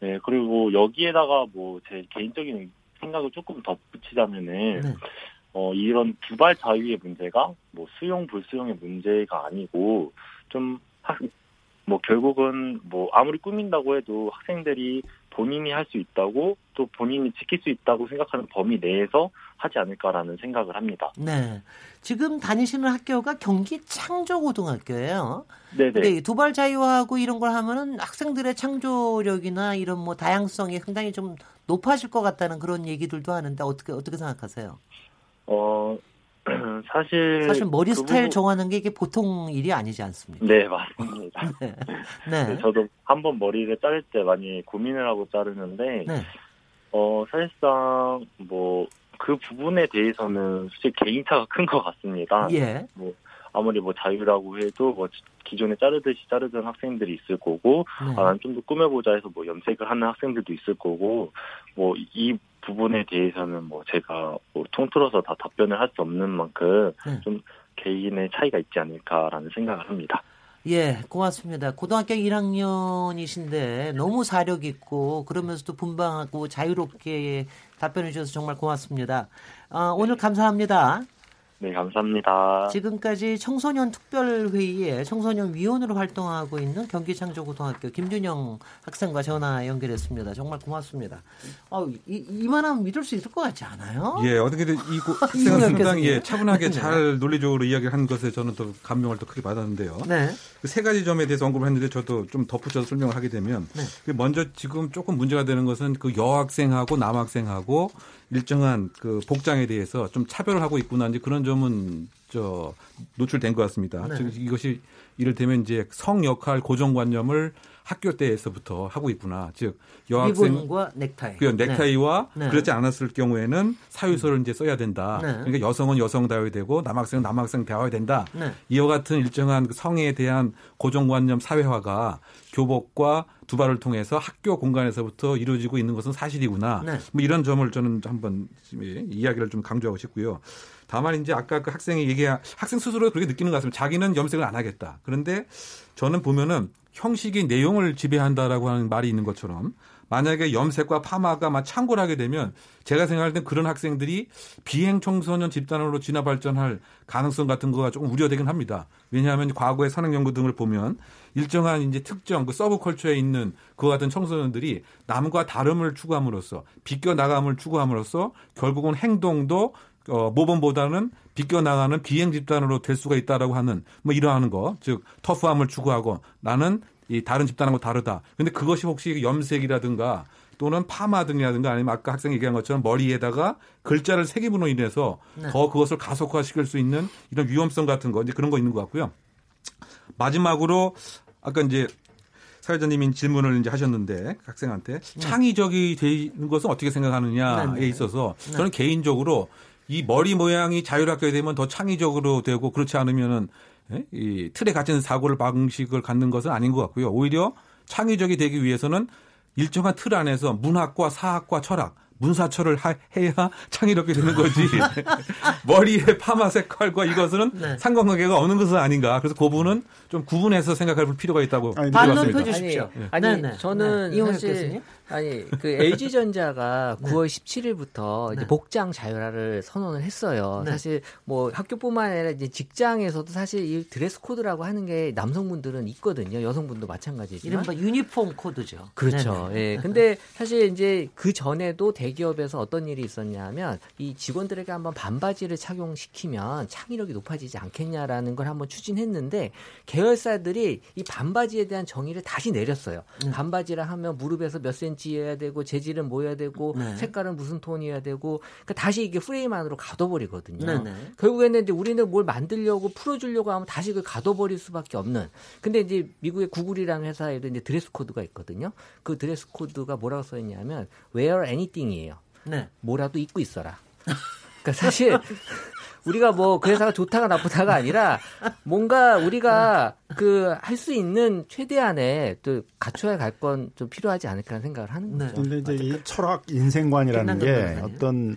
네, 그리고 여기에다가 뭐 제 개인적인 생각을 조금 덧붙이자면은 네. 어, 이런 두발 자유의 문제가 뭐 수용 불수용의 문제가 아니고 좀 학, 뭐 결국은 뭐 아무리 꾸민다고 해도 학생들이 본인이 할 수 있다고 또 본인이 지킬 수 있다고 생각하는 범위 내에서 하지 않을까라는 생각을 합니다. 네. 지금 다니시는 학교가 경기 창조고등학교예요. 네네. 이 두발 자유하고 이런 걸 하면은 학생들의 창조력이나 이런 뭐 다양성이 상당히 좀 높아질 것 같다는 그런 얘기들도 하는데 어떻게 어떻게 생각하세요? 어 사실 사실 머리 그 스타일 부분- 정하는 게 이게 보통 일이 아니지 않습니까? 네 맞습니다. 네. 네, 네. 저도 한 번 머리를 자를 때 많이 고민을 하고 자르는데 네. 어 사실상 뭐 그 부분에 대해서는 솔직히 개인차가 큰 것 같습니다. 예. 뭐 아무리 뭐 자유라고 해도 뭐 기존에 자르듯이 자르던 학생들이 있을 거고 네. 아, 난좀더 꾸며보자 해서 뭐 염색을 하는 학생들도 있을 거고 뭐 이 부분에 대해서는 뭐 제가 뭐 통틀어서 다 답변을 할 수 없는 만큼 네. 좀 개인의 차이가 있지 않을까라는 생각을 합니다. 예, 고맙습니다. 고등학교 1학년이신데 너무 사력 있고 그러면서도 분방하고 자유롭게 답변해 주셔서 정말 고맙습니다. 아, 오늘 감사합니다. 네, 감사합니다. 지금까지 청소년 특별회의에 청소년 위원으로 활동하고 있는 경기창조고등학교 김준영 학생과 전화 연결했습니다. 정말 고맙습니다. 어, 이, 이만하면 믿을 수 있을 것 같지 않아요? 예, 어떻게든 이 고- 학생은 상당히 예. 차분하게 네. 잘 논리적으로 이야기를 한 것에 저는 또 감명을 또 크게 받았는데요. 네. 그 세 가지 점에 대해서 언급을 했는데 저도 좀 덧붙여서 설명을 하게 되면 네. 그 먼저 지금 조금 문제가 되는 것은 그 여학생하고 남학생하고 일정한 그 복장에 대해서 좀 차별을 하고 있구나 이제 그런 점은 저 노출된 것 같습니다. 네. 즉 이것이 이를테면 이제 성 역할 고정관념을 학교 때에서부터 하고 있구나. 즉 여학생 리본과 넥타이. 그 넥타이와 네. 그렇지 않았을 경우에는 사유서를 이제 써야 된다. 네. 그러니까 여성은 여성 다워야 되고 남학생은 남학생 다워야 된다. 네. 이와 같은 일정한 그 성에 대한 고정관념 사회화가 교복과 두발을 통해서 학교 공간에서부터 이루어지고 있는 것은 사실이구나. 네. 뭐 이런 점을 저는 한번 이야기를 좀 강조하고 싶고요. 다만 이제 아까 그 학생이 얘기한 학생 스스로 그렇게 느끼는 것 같습니다. 자기는 염색을 안 하겠다. 그런데 저는 보면은 형식이 내용을 지배한다라고 하는 말이 있는 것처럼 만약에 염색과 파마가 막 창고를 하게 되면 제가 생각할 땐 그런 학생들이 비행 청소년 집단으로 진화 발전할 가능성 같은 거가 조금 우려되긴 합니다. 왜냐하면 과거의 산업 연구 등을 보면 일정한 이제 특정 그 서브컬처에 있는 그와 같은 청소년들이 남과 다름을 추구함으로써 비껴 나감을 추구함으로써 결국은 행동도 어, 모범보다는 비껴나가는 비행 집단으로 될 수가 있다라고 하는 뭐 이러하는 거, 즉 터프함을 추구하고 나는 이 다른 집단하고 다르다. 근데 그것이 혹시 염색이라든가 또는 파마 등이라든가 아니면 아까 학생이 얘기한 것처럼 머리에다가 글자를 새김으로 인해서 네. 더 그것을 가속화시킬 수 있는 이런 위험성 같은 거 이제 그런 거 있는 것 같고요. 마지막으로 아까 이제 사회자님이 질문을 이제 하셨는데 학생한테 창의적이 되는 것은 어떻게 생각하느냐에 네, 네. 있어서 네. 저는 개인적으로 이 머리 모양이 자율학교에 되면 더 창의적으로 되고 그렇지 않으면은 예? 이 틀에 갇힌 사고를 방식을 갖는 것은 아닌 것 같고요. 오히려 창의적이 되기 위해서는 일정한 틀 안에서 문학과 사학과 철학 문사철을 하- 해야 창의롭게 되는 거지. 머리에 파마 색깔과 이것은 네. 상관관계가 없는 것은 아닌가. 그래서 그 부분은 좀 구분해서 생각할 필요가 있다고 아니, 반론. 펴주십시오. 아니, 아니 네, 네. 저는 네. 사실 교수님? 아니 그 LG 전자가 9월 17일부터 이제 네. 복장 자율화를 선언을 했어요. 네. 사실 뭐 학교뿐만 아니라 이제 직장에서도 사실 이 드레스 코드라고 하는 게 남성분들은 있거든요. 여성분도 마찬가지지만. 이른바 유니폼 코드죠. 그렇죠. 네네. 예. 근데 사실 이제 그 전에도 대 기업에서 어떤 일이 있었냐면 이 직원들에게 한번 반바지를 착용시키면 창의력이 높아지지 않겠냐라는 걸 한번 추진했는데 계열사들이 이 반바지에 대한 정의를 다시 내렸어요. 네. 반바지라 하면 무릎에서 몇 센치여야 되고 재질은 뭐여야 되고 네. 색깔은 무슨 톤이어야 되고 그러니까 다시 이게 프레임 안으로 가둬버리거든요. 네네. 결국에는 이제 우리는 뭘 만들려고 풀어주려고 하면 다시 그걸 가둬버릴 수밖에 없는. 근데 이제 미국의 구글이라는 회사에도 이제 드레스 코드가 있거든요. 그 드레스 코드가 뭐라고 써 있냐면 wear anything 이에요. 네. 뭐라도 입고 있어라. 그러니까 사실 우리가 뭐 그 회사가 좋다가 나쁘다가 아니라 뭔가 우리가 그 할 수 있는 최대한의 또 갖춰야 갈 건 좀 필요하지 않을까 생각을 하는 네. 거죠. 근데 이제 이 철학 인생관이라는 게 어떤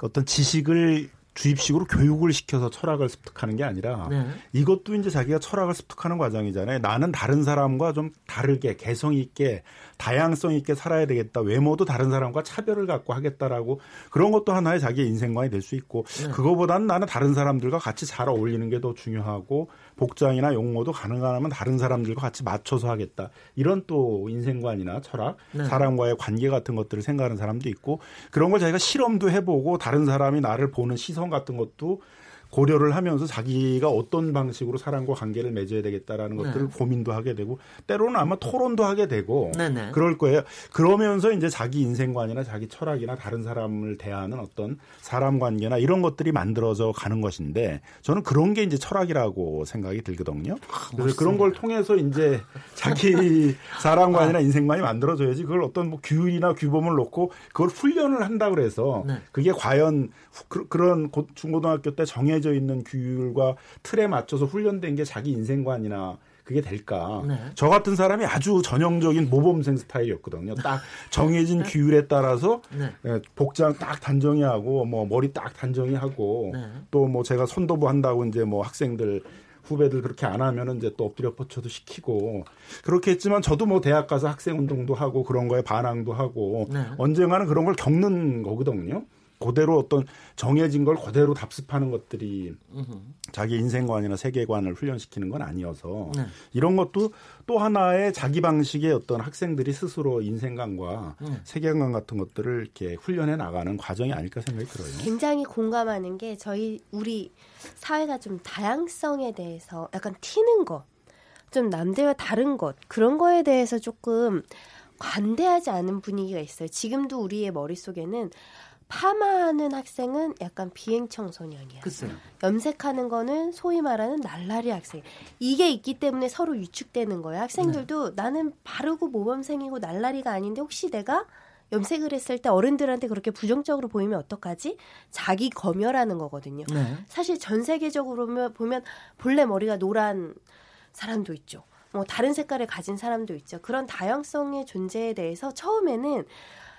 어떤 지식을 주입식으로 교육을 시켜서 철학을 습득하는 게 아니라 네. 이것도 이제 자기가 철학을 습득하는 과정이잖아요. 나는 다른 사람과 좀 다르게 개성 있게 다양성 있게 살아야 되겠다. 외모도 다른 사람과 차별을 갖고 하겠다라고 그런 것도 하나의 자기의 인생관이 될 수 있고 네. 그거보다는 나는 다른 사람들과 같이 잘 어울리는 게 더 중요하고 복장이나 용모도 가능하면 다른 사람들과 같이 맞춰서 하겠다. 이런 또 인생관이나 철학, 네. 사람과의 관계 같은 것들을 생각하는 사람도 있고 그런 걸 자기가 실험도 해보고 다른 사람이 나를 보는 시선 같은 것도 고려를 하면서 자기가 어떤 방식으로 사람과 관계를 맺어야 되겠다라는 네. 것들을 고민도 하게 되고 때로는 아마 토론도 하게 되고 네네. 그럴 거예요. 그러면서 이제 자기 인생관이나 자기 철학이나 다른 사람을 대하는 어떤 사람 관계나 이런 것들이 만들어져 가는 것인데 저는 그런 게 이제 철학이라고 생각이 들거든요. 그래서 그런 걸 통해서 이제 자기 사람관이나 인생관이 만들어져야지 그걸 어떤 뭐 규율이나 규범을 놓고 그걸 훈련을 한다 그래서 네. 그게 과연 그, 런 중고등학교 때 정해 져 있는 규율과 틀에 맞춰서 훈련된 게 자기 인생관이나 그게 될까? 네. 저 같은 사람이 아주 전형적인 모범생 스타일이었거든요. 딱 정해진 규율에 따라서 네. 예, 복장 딱 단정히 하고 뭐 머리 딱 단정히 하고 네. 또뭐 제가 선도부 한다고 이제 뭐 학생들 후배들 그렇게 안 하면은 이제 또 엎드려 뻗쳐도 시키고 그렇게 했지만 저도 뭐 대학 가서 학생 운동도 하고 그런 거에 반항도 하고 네. 언젠가는 그런 걸 겪는 거거든요. 그대로 어떤 정해진 걸 그대로 답습하는 것들이. 자기 인생관이나 세계관을 훈련시키는 건 아니어서 네. 이런 것도 또 하나의 자기 방식의 어떤 학생들이 스스로 인생관과 음. 세계관 같은 것들을 이렇게 훈련해 나가는 과정이 아닐까 생각이 들어요. 굉장히 공감하는 게 저희 우리 사회가 좀 다양성에 대해서 약간 튀는 것, 좀 남들과 다른 것 그런 거에 대해서 조금 관대하지 않은 분위기가 있어요. 지금도 우리의 머릿속에는 파마하는 학생은 약간 비행 청소년이야. 글쎄요. 염색하는 거는 소위 말하는 날라리 학생. 이게 있기 때문에 서로 위축되는 거예요. 학생들도 나는 바르고 모범생이고 날라리가 아닌데 혹시 내가 염색을 했을 때 어른들한테 그렇게 부정적으로 보이면 어떡하지? 자기 검열하는 거거든요. 네. 사실 전 세계적으로 보면 본래 머리가 노란 사람도 있죠. 뭐 다른 색깔을 가진 사람도 있죠. 그런 다양성의 존재에 대해서 처음에는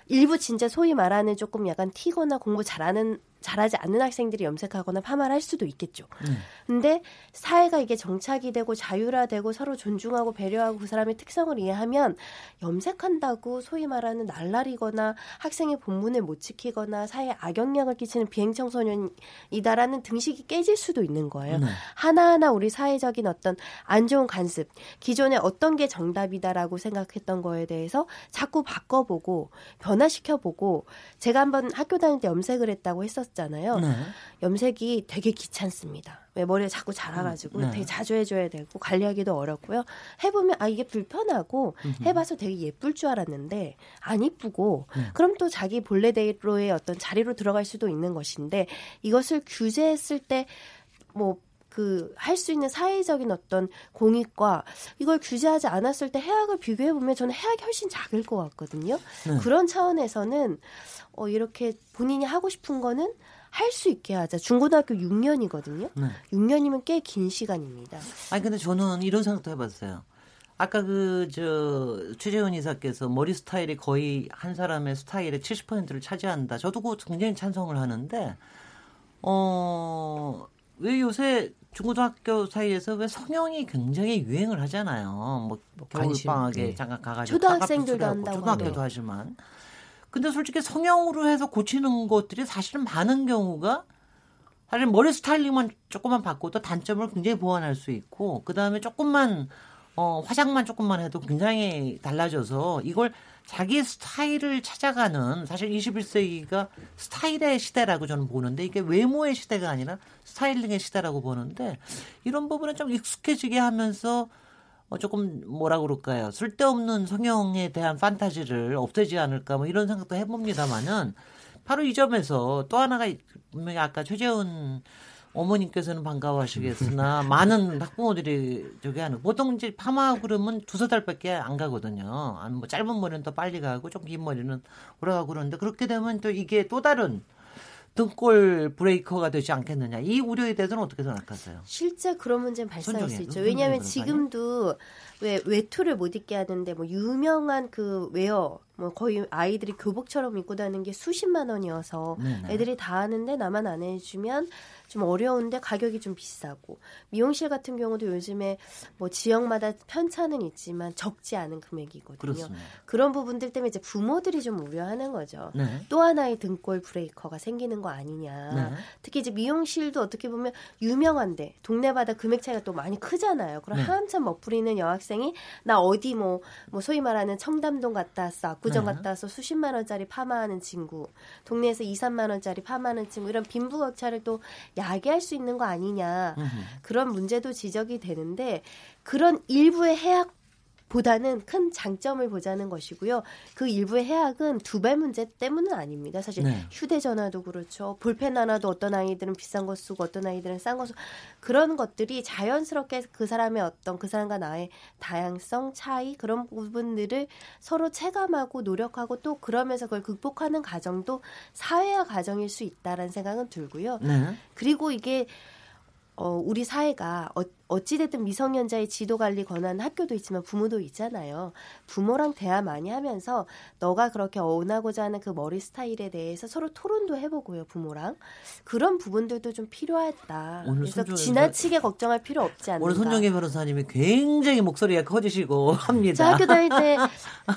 일부 진짜 소위 말하는 조금 약간 튀거나 공부 잘하는 잘하지 않는 학생들이 염색하거나 파마를 할 수도 있겠죠. 네. 근데 사회가 이게 정착이 되고 자율화되고 서로 존중하고 배려하고 그 사람의 특성을 이해하면 염색한다고 소위 말하는 날라리거나 학생의 본분을 못 지키거나 사회에 악영향을 끼치는 비행 청소년이다라는 등식이 깨질 수도 있는 거예요. 네. 하나하나 우리 사회적인 어떤 안 좋은 관습, 기존에 어떤 게 정답이다라고 생각했던 거에 대해서 자꾸 바꿔보고 변화시켜보고 제가 한번 학교 다닐 때 염색을 했다고 했었 잖아요. 네. 염색이 되게 귀찮습니다. 왜 머리가 자꾸 자라가지고 네. 되게 자주 해줘야 되고 관리하기도 어렵고요. 해보면 아 이게 불편하고 해봐서 되게 예쁠 줄 알았는데 안 이쁘고 네. 그럼 또 자기 본래대로의 어떤 자리로 들어갈 수도 있는 것인데 이것을 규제했을 때 뭐 그 할 수 있는 사회적인 어떤 공익과 이걸 규제하지 않았을 때 해악을 비교해 보면 저는 해악이 훨씬 작을 것 같거든요. 네. 그런 차원에서는 어 이렇게 본인이 하고 싶은 거는 할수 있게 하자. 중고등학교 6년이거든요. 네. 6년이면 꽤 긴 시간입니다. 아니 근데 저는 이런 생각도 해봤어요. 아까 그 저 최재훈 이사께서 머리 스타일이 거의 한 사람의 스타일의 70%를 차지한다. 저도 그거 굉장히 찬성을 하는데 어 왜 요새 중고등학교 사이에서 왜 성형이 굉장히 유행을 하잖아요. 뭐 관심, 겨울방학에 네. 잠깐 가가지고 초등학생들도 한다고 초등학교도. 하지만 근데 솔직히 성형으로 해서 고치는 것들이 사실은 많은 경우가 사실 머리 스타일링만 조금만 바꿔도 단점을 굉장히 보완할 수 있고 그 다음에 조금만 어, 화장만 조금만 해도 굉장히 달라져서 이걸 자기 스타일을 찾아가는 사실 21세기가 스타일의 시대라고 저는 보는데 이게 외모의 시대가 아니라 스타일링의 시대라고 보는데 이런 부분에 좀 익숙해지게 하면서 어, 조금 뭐라 그럴까요? 쓸데없는 성형에 대한 판타지를 없애지 않을까 뭐 이런 생각도 해봅니다만은 바로 이 점에서 또 하나가 분명히 아까 최재훈 어머님께서는 반가워하시겠으나 많은 학부모들이 저기 하는 보통 이제 파마하고 그러면 두세 달밖에 안 가거든요. 아니 뭐 짧은 머리는 더 빨리 가고 좀 긴 머리는 오래 가고 그러는데 그렇게 되면 또 이게 또 다른 등골 브레이커가 되지 않겠느냐. 이 우려에 대해서는 어떻게 생각하세요? 실제 그런 문제는 발생할 수 있죠. 왜냐하면 지금도 왜 외투를 못 입게 하는데 뭐 유명한 그 웨어 뭐 거의 아이들이 교복처럼 입고 다니는 게 수십만 원이어서 네네. 애들이 다 하는데 나만 안 해주면 좀 어려운데 가격이 좀 비싸고 미용실 같은 경우도 요즘에 뭐 지역마다 편차는 있지만 적지 않은 금액이거든요. 그렇습니다. 그런 부분들 때문에 이제 부모들이 좀 우려하는 거죠. 네. 또 하나의 등골 브레이커가 생기는 거 아니냐. 네. 특히 이제 미용실도 어떻게 보면 유명한데 동네마다 금액 차이가 또 많이 크잖아요. 그럼 네. 한참 멋부리는 여학생 학생이 나 어디 뭐, 뭐 소위 말하는 청담동 갔다 왔어, 압구정 네. 갔다 와서 수십만 원짜리 파마하는 친구, 동네에서 2, 3만 원짜리 파마하는 친구 이런 빈부격차를 또 야기할 수 있는 거 아니냐 그런 문제도 지적이 되는데 그런 일부의 해악 보다는 큰 장점을 보자는 것이고요. 그 일부의 해악은 두발 문제 때문은 아닙니다. 사실 네. 휴대전화도 그렇죠. 볼펜 하나도 어떤 아이들은 비싼 거 쓰고 어떤 아이들은 싼 거 쓰고 그런 것들이 자연스럽게 그 사람의 어떤 그 사람과 나의 다양성 차이 그런 부분들을 서로 체감하고 노력하고 또 그러면서 그걸 극복하는 과정도 사회화 과정일 수 있다라는 생각은 들고요. 네. 그리고 이게 어, 우리 사회가 어, 어찌됐든 미성년자의 지도 관리 권한 학교도 있지만 부모도 있잖아요. 부모랑 대화 많이 하면서 너가 그렇게 어긋나고자 하는 그 머리 스타일에 대해서 서로 토론도 해보고요, 부모랑. 그런 부분들도 좀 필요하다. 오늘 그래서 지나치게 걱정할 필요 없지 않는가. 오늘 손정혜 변호사님이 굉장히 목소리가 커지시고 합니다. 저 학교 다닐 때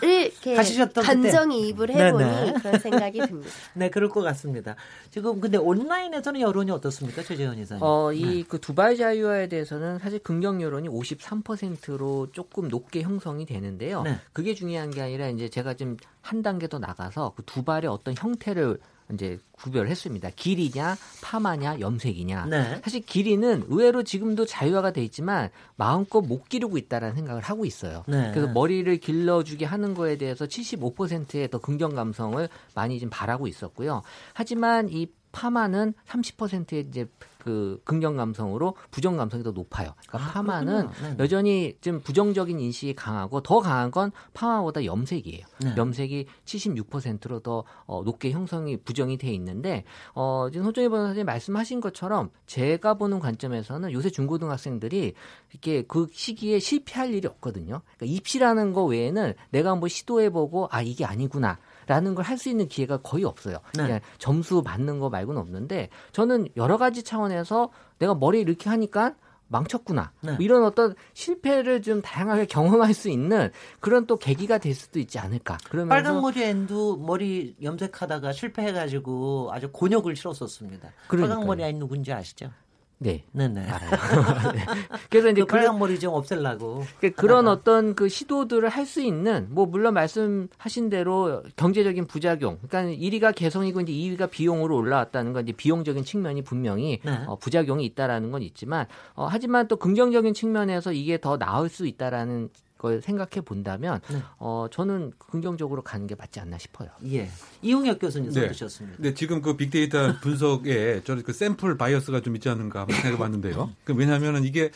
이렇게. 감정이입을 해보니 네네. 그런 생각이 듭니다. 네, 그럴 것 같습니다. 지금 근데 온라인에서는 여론이 어떻습니까, 최재현 이사님? 어, 이그 두발 자유화에 대해서는 사실 긍정 여론이 53%로 조금 높게 형성이 되는데요. 네. 그게 중요한 게 아니라 이제 제가 좀 한 단계 더 나가서 그 두 발의 어떤 형태를 이제 구별했습니다. 길이냐, 파마냐, 염색이냐. 네. 사실 길이는 의외로 지금도 자유화가 돼 있지만 마음껏 못 기르고 있다라는 생각을 하고 있어요. 네. 그래서 머리를 길러주게 하는 거에 대해서 75%의 더 긍정 감성을 많이 좀 바라고 있었고요. 하지만 이 파마는 30%의 이제 그 긍정 감성으로 부정 감성이 더 높아요. 그러니까 아, 파마는. 네네. 여전히 좀 부정적인 인식이 강하고 더 강한 건 파마보다 염색이에요. 네. 염색이 76%로 더 어, 높게 형성이 부정이 돼 있는데 어, 지금 손정희 변호사님 말씀하신 것처럼 제가 보는 관점에서는 요새 중고등학생들이 이렇게 그 시기에 실패할 일이 없거든요. 그러니까 입시라는 거 외에는 내가 한번 시도해보고 아 이게 아니구나. 라는 걸 할 수 있는 기회가 거의 없어요. 네. 그냥 점수 받는 거 말고는 없는데 저는 여러 가지 차원에서 내가 머리 이렇게 하니까 망쳤구나. 네. 뭐 이런 어떤 실패를 좀 다양하게 경험할 수 있는 그런 또 계기가 될 수도 있지 않을까. 그러면서 빨간 머리 앤도 머리 염색하다가 실패해가지고 아주 곤욕을 치렀었습니다. 그러니까요. 빨간 머리 앤 누군지 아시죠? 네. 네네. 알아요. 네. 그래서 이제 그 빨간 머리 좀 없애려고. 그- 그런 어떤 그 시도들을 할 수 있는 뭐 물론 말씀하신 대로 경제적인 부작용 그러니까 1위가 개성이고 이제 2위가 비용으로 올라왔다는 건 이제 비용적인 측면이 분명히 네. 어, 부작용이 있다라는 건 있지만 어, 하지만 또 긍정적인 측면에서 이게 더 나을 수 있다라는 걸 생각해 본다면 네. 어, 저는 긍정적으로 가는 게 맞지 않나 싶어요. 예. 이용혁 교수님 네. 써주셨습니다. 근데 지금 그 빅데이터 분석에 저는 그 sample bias가 좀 있지 한번 생각해 봤는데요. 그 왜냐하면 이게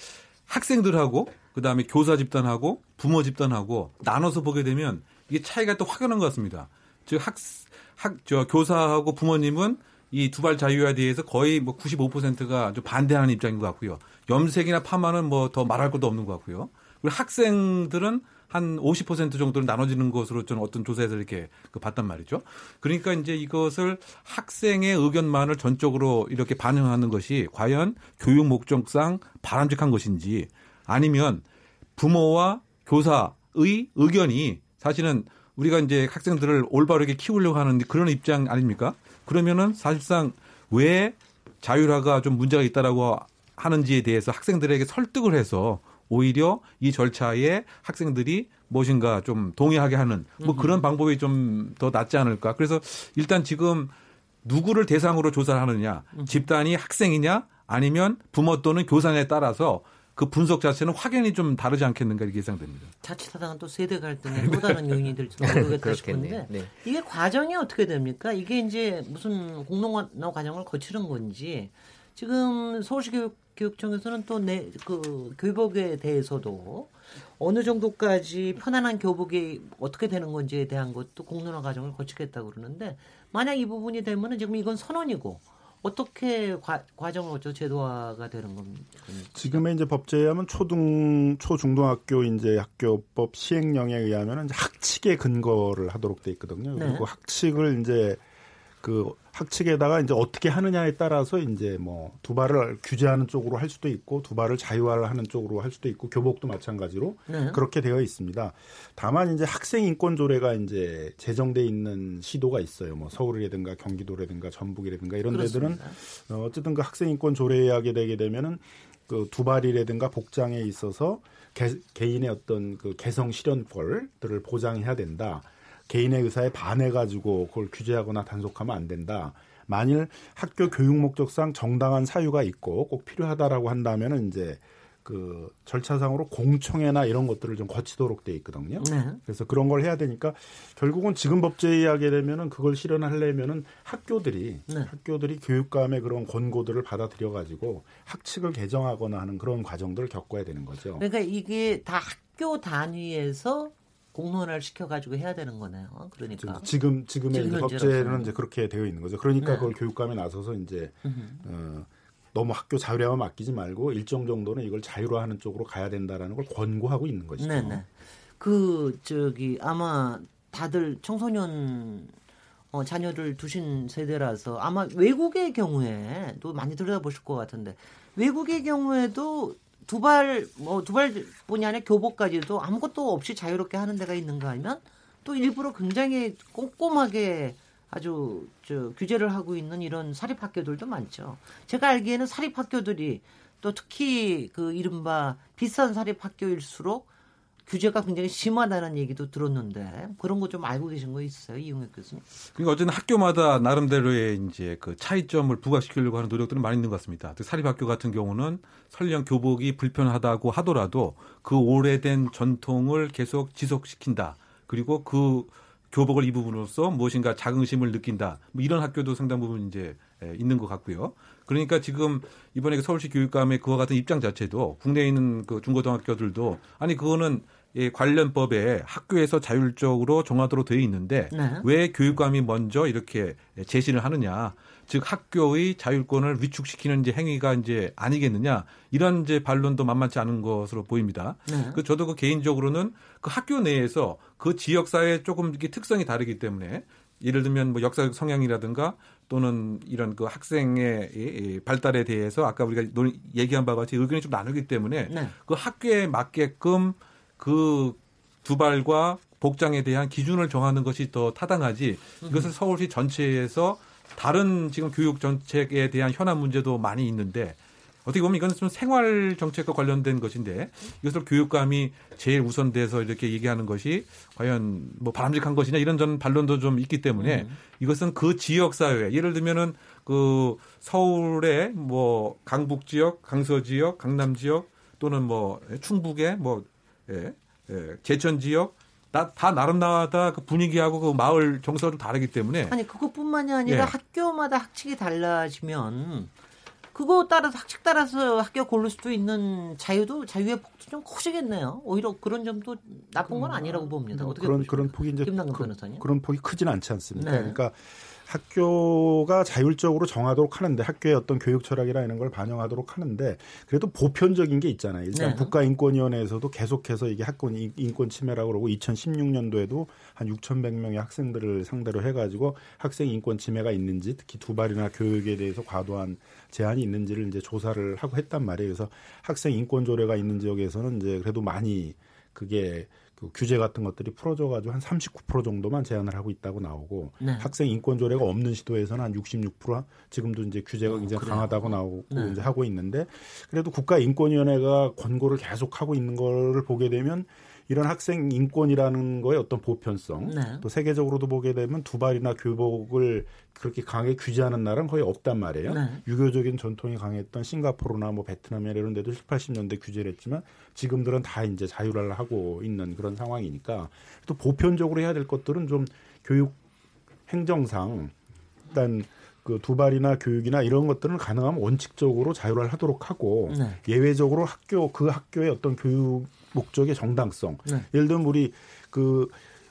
학생들하고 그다음에 교사 집단하고 부모 집단하고 나눠서 보게 되면 이게 차이가 또 확연한 것 같습니다. 즉 학, 학, 저 교사하고 부모님은 이 두발 자유화에 대해서 거의 뭐 95%가 좀 반대하는 입장인 것 같고요. 염색이나 파마는 뭐 더 말할 것도 없는 것 같고요. 그리고 학생들은 한 50% 정도로 나눠지는 것으로 저는 어떤 조사에서 이렇게 그 봤단 말이죠. 그러니까 이제 이것을 학생의 의견만을 전적으로 이렇게 반영하는 것이 과연 교육 목적상 바람직한 것인지 아니면 부모와 교사의 의견이 사실은 우리가 이제 학생들을 올바르게 키우려고 하는 그런 입장 아닙니까? 그러면은 사실상 왜 자율화가 좀 문제가 있다라고 하는지에 대해서 학생들에게 설득을 해서 오히려 이 절차에 학생들이 무엇인가 좀 동의하게 하는 뭐 그런 방법이 좀 더 낫지 않을까. 그래서 일단 지금 누구를 대상으로 조사를 하느냐, 집단이 학생이냐, 아니면 부모 또는 교사냐에 따라서 그 분석 자체는 확연히 좀 다르지 않겠는가 이렇게 예상됩니다. 자칫하다가 또 세대 갈등에 또 다른 요인이 될지도 모르겠다. 싶은데 네. 이게 과정이 어떻게 됩니까? 이게 이제 무슨 공론화 과정을 거치는 건지 지금 서울시 교육, 교육청에서는 또내그 교복에 대해서도 어느 정도까지 편안한 교복이 어떻게 되는 건지에 대한 것도 공론화 과정을 거치겠다고 그러는데 만약 이 부분이 되면은 지금 이건 선언이고 어떻게 과, 과정을 거쳐 제도화가 되는 겁니까? 지금의 이제 법제에 하면 초등 초중등학교 이제 학교법 시행령에 의하면 이제 학칙의 근거를 하도록 돼 있거든요. 네. 그리고 학칙을 이제 그 학칙에다가 이제 어떻게 하느냐에 따라서 이제 뭐 두발을 규제하는 쪽으로 할 수도 있고 두발을 자유화하는 쪽으로 할 수도 있고 교복도 마찬가지로 네. 그렇게 되어 있습니다. 다만 이제 학생 인권 조례가 이제 제정돼 있는 시도가 있어요. 뭐 서울이라든가 경기도라든가 전북이라든가 이런 데들은 그렇습니다. 어, 어쨌든 그 학생 인권 조례에 하게 되게 되면은 그 두발이라든가 복장에 있어서 개, 개인의 어떤 그 개성 실현권들을 보장해야 된다. 개인의 의사에 반해가지고 그걸 규제하거나 단속하면 안 된다. 만일 학교 교육 목적상 정당한 사유가 있고 꼭 필요하다라고 한다면은 이제 그 절차상으로 공청회나 이런 것들을 좀 거치도록 돼 있거든요. 네. 그래서 그런 걸 해야 되니까 결국은 지금 법제에 하게 되면은 그걸 실현하려면은 학교들이 네. 학교들이 교육감의 그런 권고들을 받아들여 가지고 학칙을 개정하거나 하는 그런 과정들을 겪어야 되는 거죠. 그러니까 이게 다 학교 단위에서 공론화를 시켜가지고 해야 되는 거네요. 그러니까 지금 지금의 지금 이제. 법제는 이제 그렇게 되어 있는 거죠. 그러니까 네. 그걸 교육감에 나서서 이제. 어, 너무 학교 자율화만 맡기지 말고 일정 정도는 이걸 자율화하는 쪽으로 가야 된다라는 걸 권고하고 있는 것이죠. 네네. 그 저기 아마 다들 청소년 어, 자녀를 두신 세대라서 아마 외국의 경우에도 많이 들여다보실 것 같은데 외국의 경우에도 두발 뭐 두발 뿐이 아니라 교복까지도 아무것도 없이 자유롭게 하는 데가 있는가 하면 또 일부러 굉장히 꼼꼼하게 아주 저 규제를 하고 있는 이런 사립학교들도 많죠. 제가 알기에는 사립학교들이 또 특히 그 이른바 비싼 사립학교일수록 규제가 굉장히 심하다는 얘기도 들었는데 그런 거 좀 알고 계신 거 있어요, 이용혁 교수님? 그러니까 어쨌든 학교마다 나름대로의 이제 그 차이점을 부각시키려고 하는 노력들은 많이 있는 것 같습니다. 사립학교 같은 경우는 설령 교복이 불편하다고 하더라도 그 오래된 전통을 계속 지속시킨다. 그리고 그 교복을 입음으로써 무엇인가 자긍심을 느낀다. 뭐 이런 학교도 상당 부분 이제 예, 있는 것 같고요. 그러니까 지금 이번에 그 서울시 교육감의 그와 같은 입장 자체도 국내에 있는 그 중고등학교들도 아니 그거는 이 관련법에 학교에서 자율적으로 정하도록 되어 있는데 네. 왜 교육감이 먼저 이렇게 제시를 하느냐. 즉 학교의 자율권을 위축시키는 이제 행위가 이제 아니겠느냐. 이런 이제 반론도 만만치 않은 것으로 보입니다. 네. 그 저도 그 개인적으로는 그 학교 내에서 그 지역 사회의 조금 이게 특성이 다르기 때문에 예를 들면 뭐 역사적 성향이라든가 또는 이런 그 학생의 발달에 대해서 아까 우리가 논- 얘기한 바와 같이 의견이 좀 나누기 때문에 네. 그 학교에 맞게끔 그 두발과 복장에 대한 기준을 정하는 것이 더 타당하지 이것을 서울시 전체에서 다른 지금 교육 정책에 대한 현안 문제도 많이 있는데 어떻게 보면 이건 좀 생활 정책과 관련된 것인데 이것을 교육감이 제일 우선돼서 이렇게 얘기하는 것이 과연 뭐 바람직한 것이냐 이런 전 반론도 좀 있기 때문에 이것은 그 지역 사회 예를 들면은 그 서울의 뭐 강북 지역, 강서 지역, 강남 지역 또는 뭐 충북의 뭐 예, 예, 제천 지역 다, 다 나름마다 그 분위기하고 그 마을 정서도 다르기 때문에 아니 그것뿐만이 아니라 예. 학교마다 학칙이 달라지면 그거 따라서 학칙 따라서 학교 고를 수도 있는 자유도 자유의 폭도 좀 커지겠네요. 오히려 그런 점도 나쁜 건 아니라고 봅니다. 어떻게 그런 보십니까? 그런 폭이 이제 김남근 그, 변호사님. 그런 폭이 크지는 않지 않습니까? 네. 그러니까 학교가 자율적으로 정하도록 하는데 학교의 어떤 교육 철학이나 이런 걸 반영하도록 하는데 그래도 보편적인 게 있잖아요. 일단 네. 국가인권위원회에서도 계속해서 이게 학권 인- 인권 침해라고 그러고 2016년도에도 한 6,100명의 학생들을 상대로 해가지고 학생 인권 침해가 있는지 특히 두발이나 교육에 대해서 과도한 제한이 있는지를 이제 조사를 하고 했단 말이에요. 그래서 학생 인권 조례가 있는 지역에서는 이제 그래도 많이 그게 그 규제 같은 것들이 풀어져가지고 한 39% 정도만 제한을 하고 있다고 나오고 네. 학생 인권 조례가 없는 시도에서는 한 66% 지금도 이제 규제가 굉장히 어, 그래요? 강하다고 나오고 네. 이제 하고 있는데 그래도 국가인권위원회가 권고를 계속 하고 있는 거를 보게 되면 이런 학생 인권이라는 거의 어떤 보편성 네. 또 세계적으로도 보게 되면 두발이나 교복을 그렇게 강하게 규제하는 나라는 거의 없단 말이에요. 네. 유교적인 전통이 강했던 싱가포르나 뭐 베트남이나 이런 데도 7, 80년대 규제를 했지만 지금들은 다 이제 자율화를 하고 있는 그런 상황이니까 또 보편적으로 해야 될 것들은 좀 교육 행정상 일단 그 두발이나 교육이나 이런 것들은 가능하면 원칙적으로 자율화를 하도록 하고 네. 예외적으로 학교 그 학교의 어떤 교육 목적의 정당성 네. 예를 들면 우리 그,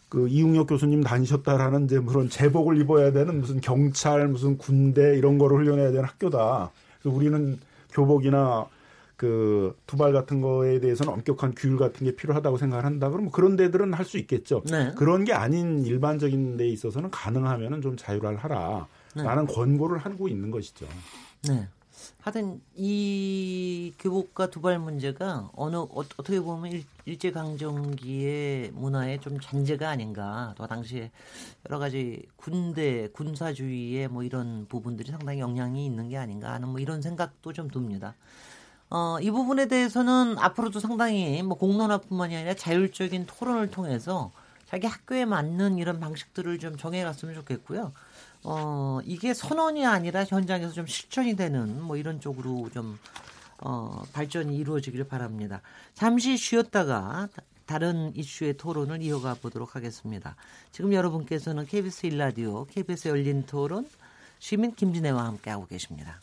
그 이웅혁 교수님 다니셨다라는 이제 무슨 제복을 입어야 되는 무슨 경찰 무슨 군대 이런 거를 훈련해야 되는 학교다. 그래서 우리는 교복이나 그 두발 같은 거에 대해서는 엄격한 규율 같은 게 필요하다고 생각을 한다. 그러면 그런 데들은 할 수 있겠죠. 네. 그런 게 아닌 일반적인 데 있어서는 가능하면은 좀 자율화를 하라. 라는 권고를 하고 있는 것이죠. 네. 하여튼 이 교복과 두발 문제가 어느 어, 어떻게 보면 일 제 강점기의 문화의 좀 잔재가 아닌가. 또 당시에 여러 가지 군대 군사주의의 뭐 이런 부분들이 상당히 영향이 있는 게 아닌가 하는 뭐 이런 생각도 좀 듭니다. 어, 이 부분에 대해서는 앞으로도 상당히 뭐 공론화뿐만이 아니라 자율적인 토론을 통해서 자기 학교에 맞는 이런 방식들을 좀 정해갔으면 좋겠고요. 어, 이게 선언이 아니라 현장에서 좀 실천이 되는 뭐 이런 쪽으로 좀 어, 발전이 이루어지기를 바랍니다. 잠시 쉬었다가 다른 이슈의 토론을 이어가 보도록 하겠습니다. 지금 여러분께서는 KBS 일라디오 KBS 열린 토론 시민 김진애와 함께하고 계십니다.